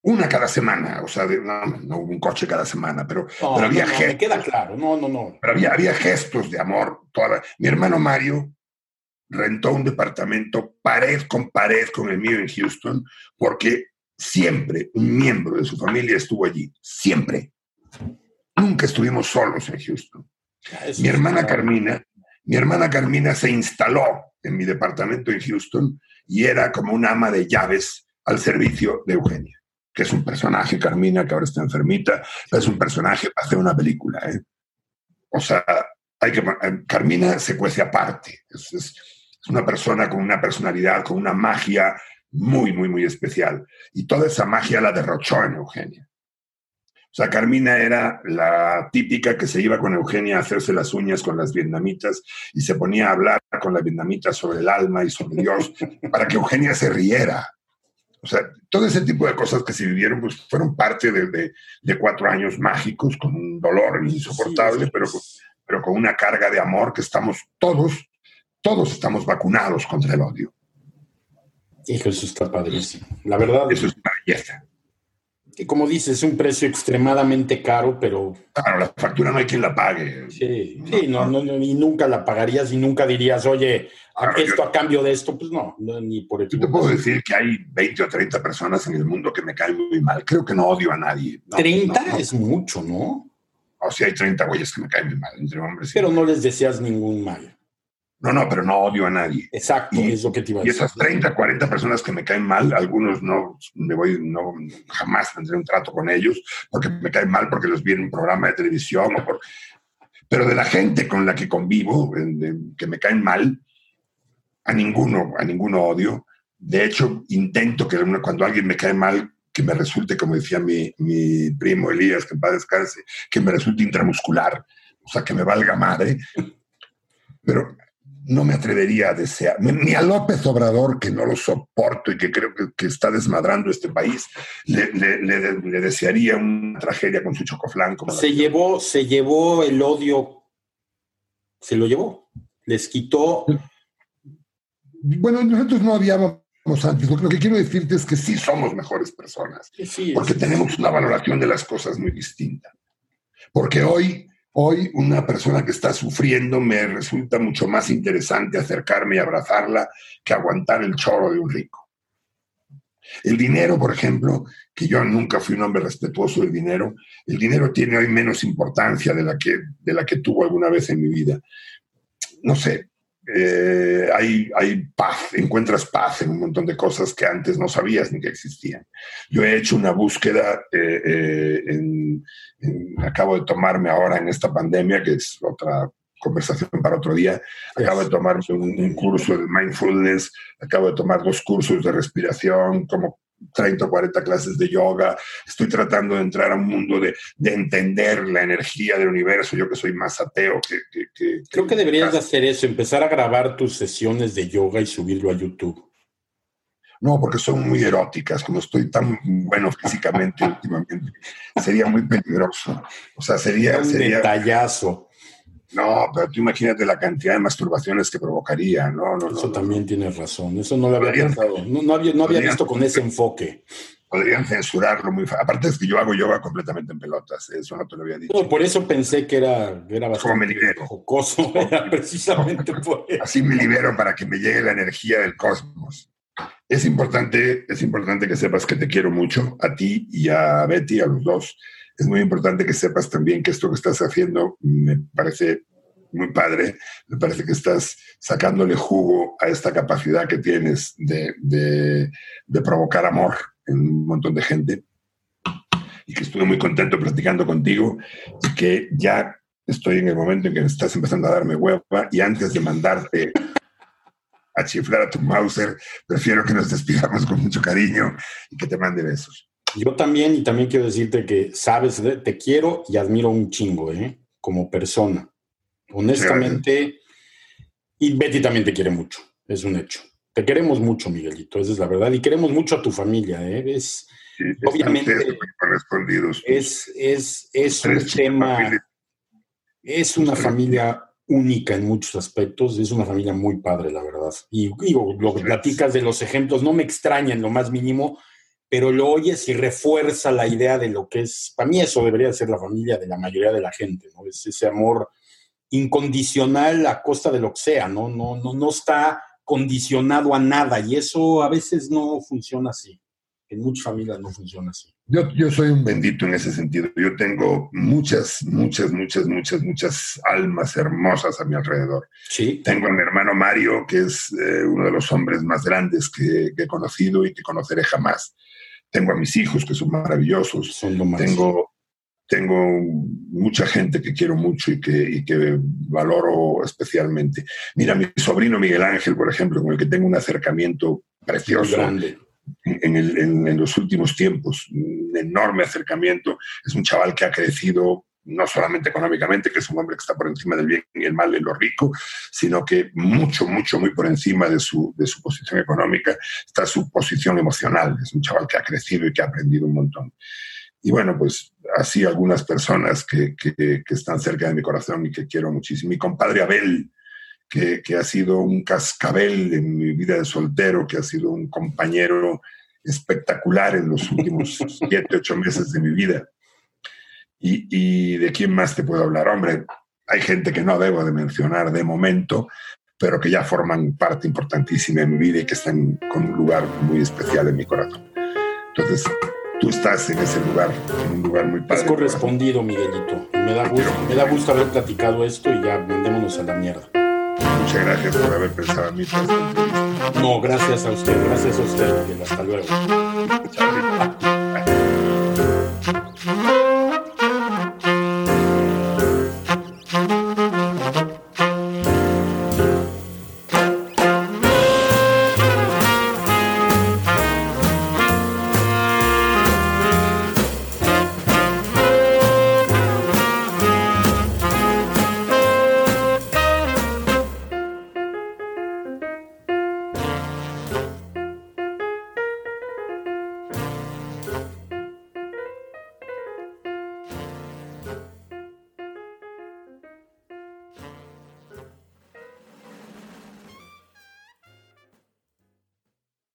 una cada semana, o sea, no, hubo un coche cada semana, pero, había gestos. Me queda claro, no, no, no. Pero había, había gestos de amor. Toda mi hermano Mario rentó un departamento pared con pared con el mío en Houston, porque siempre un miembro de su familia estuvo allí, siempre. Nunca estuvimos solos en Houston. mi hermana Carmina, mi hermana Carmina se instaló en mi departamento en Houston y era como una ama de llaves al servicio de Eugenia, que es un personaje, Carmina, que ahora está enfermita, es un personaje para hacer una película. ¿eh? O sea, hay que, Carmina se cuece aparte. es, una persona con una personalidad, con una magia muy, muy, muy especial. Y toda esa magia la derrochó en Eugenia. O sea, Carmina era la típica que se iba con Eugenia a hacerse las uñas con las vietnamitas y se ponía a hablar con las vietnamitas sobre el alma y sobre Dios <laughs> para que Eugenia se riera. O sea, todo ese tipo de cosas que se vivieron pues, fueron parte de, de, cuatro años mágicos con un dolor insoportable, pero, pero con una carga de amor que estamos todos todos estamos vacunados contra el odio. Hijo, eso está padrísimo. La verdad. Eso es una belleza. Que como dices, es un precio extremadamente caro, pero. Claro, la factura no hay quien la pague. Sí, sí, no, no, y nunca la pagarías y nunca dirías, oye, esto a cambio de esto, pues no, ni por el. Yo te puedo decir que hay 20 o 30 personas en el mundo que me caen muy mal. Creo que no odio a nadie. 30 es mucho, ¿no? O sea, hay 30 güeyes que me caen muy mal entre hombres. Pero no les deseas ningún mal. No, no, pero no odio a nadie. Exacto, es lo que te iba a decir. Y esas 30, 40 personas que me caen mal, algunos no me voy, no, jamás tendré un trato con ellos porque me caen mal porque los vi en un programa de televisión o por, pero de la gente con la que convivo, que me caen mal, a ninguno, a ninguno odio. De hecho, intento que cuando alguien me cae mal, que me resulte, como decía mi, mi primo Elías, que en paz descanse, que me resulte intramuscular, o sea, que me valga madre. Pero no me atrevería a desear, ni a López Obrador, que no lo soporto y que creo que, está desmadrando este país, le, desearía una tragedia con su chocoflán. se, llevó, se llevó el odio, se lo llevó, les quitó. Bueno, nosotros no habíamos antes. Lo que quiero decirte es que sí somos mejores personas, porque tenemos una valoración de las cosas muy distinta. Porque hoy Hoy una persona que está sufriendo me resulta mucho más interesante acercarme y abrazarla que aguantar el choro de un rico. El dinero, por ejemplo, que yo nunca fui un hombre respetuoso del dinero, el dinero tiene hoy menos importancia de la que, de la que tuvo alguna vez en mi vida. No sé, eh, hay, paz, encuentras paz en un montón de cosas que antes no sabías ni que existían. Yo he hecho una búsqueda, eh, eh, acabo de tomarme ahora en esta pandemia, que es otra conversación para otro día, acabo de tomarme un curso de mindfulness, acabo de tomar dos cursos de respiración, como 30 o 40 clases de yoga, estoy tratando de entrar a un mundo de, entender la energía del universo, yo que soy más ateo que... Creo que deberías hacer eso, empezar a grabar tus sesiones de yoga y subirlo a YouTube. No, porque son muy eróticas, como estoy tan bueno físicamente últimamente, sería muy peligroso. O sea, sería... Un sería, detallazo. No, pero tú imagínate la cantidad de masturbaciones que provocaría, ¿no? no eso también tienes razón, eso no lo había pensado, no, había, no había visto con ese enfoque. Podrían censurarlo muy fácil. Aparte es que yo hago yoga completamente en pelotas, eso no te lo había dicho. por eso pensé que era, era bastante me jocoso, <laughs> precisamente por eso. Así me libero para que me llegue la energía del cosmos. Es importante, es importante que sepas que te quiero mucho, a ti y a Betty, a los dos. Es muy importante que sepas también que esto que estás haciendo me parece muy padre, me parece que estás sacándole jugo a esta capacidad que tienes de, de, provocar amor en un montón de gente. Y que estuve muy contento platicando contigo y que ya estoy en el momento en que estás empezando a darme hueva y antes de mandarte a chiflar a tu Mauser, prefiero que nos despidamos con mucho cariño y que te mande besos. Yo también, y también quiero decirte que, sabes, te quiero y admiro un chingo, ¿eh? Como persona. Honestamente, y Betty también te quiere mucho, es un hecho. Te queremos mucho, Miguelito, esa es la verdad, y queremos mucho a tu familia, ¿eh? Es, obviamente, es, es, es un tema, es una familia única en muchos aspectos, es una familia muy padre, la verdad. Y digo, lo que platicas de los ejemplos no me extraña en lo más mínimo, pero lo oyes y refuerza la idea de lo que es, para mí eso debería ser la familia de la mayoría de la gente, ¿no? Es ese amor incondicional a costa de lo que sea, ¿no? No, no, no está condicionado a nada y eso a veces no funciona así. En muchas familias no funciona así. Yo, yo soy un bendito en ese sentido. Yo tengo muchas, muchas, muchas, muchas, muchas almas hermosas a mi alrededor. Sí. Tengo a mi hermano Mario, que es eh, uno de los hombres más grandes que, que, he conocido y que conoceré jamás. Tengo a mis hijos que son maravillosos. Son lo más. Tengo, tengo mucha gente que quiero mucho y que, y que valoro especialmente. Mira, mi sobrino Miguel Ángel, por ejemplo, con el que tengo un acercamiento precioso. Grande. En, los últimos tiempos, un enorme acercamiento. Es un chaval que ha crecido no solamente económicamente, que es un hombre que está por encima del bien y el mal en lo rico, sino que mucho, mucho, muy por encima de su, de su posición económica está su posición emocional. Es un chaval que ha crecido y que ha aprendido un montón. Y bueno, pues así algunas personas que, que, que están cerca de mi corazón y que quiero muchísimo. Mi compadre Abel, que, que, ha sido un cascabel en mi vida de soltero, que ha sido un compañero espectacular en los últimos <laughs> siete, ocho meses de mi vida. Y, y, de quién más te puedo hablar? Hombre, hay gente que no debo de mencionar de momento, pero que ya forman parte importantísima de mi vida y que están con un lugar muy especial en mi corazón. Entonces, tú estás en ese lugar, en un lugar muy padre. Es correspondido, Miguelito. Me da gusto, me da gusto haber platicado esto y ya mandémonos a la mierda. Muchas gracias por haber pensado en mí No, gracias a usted, gracias a usted, Miguel. Hasta luego. Chao.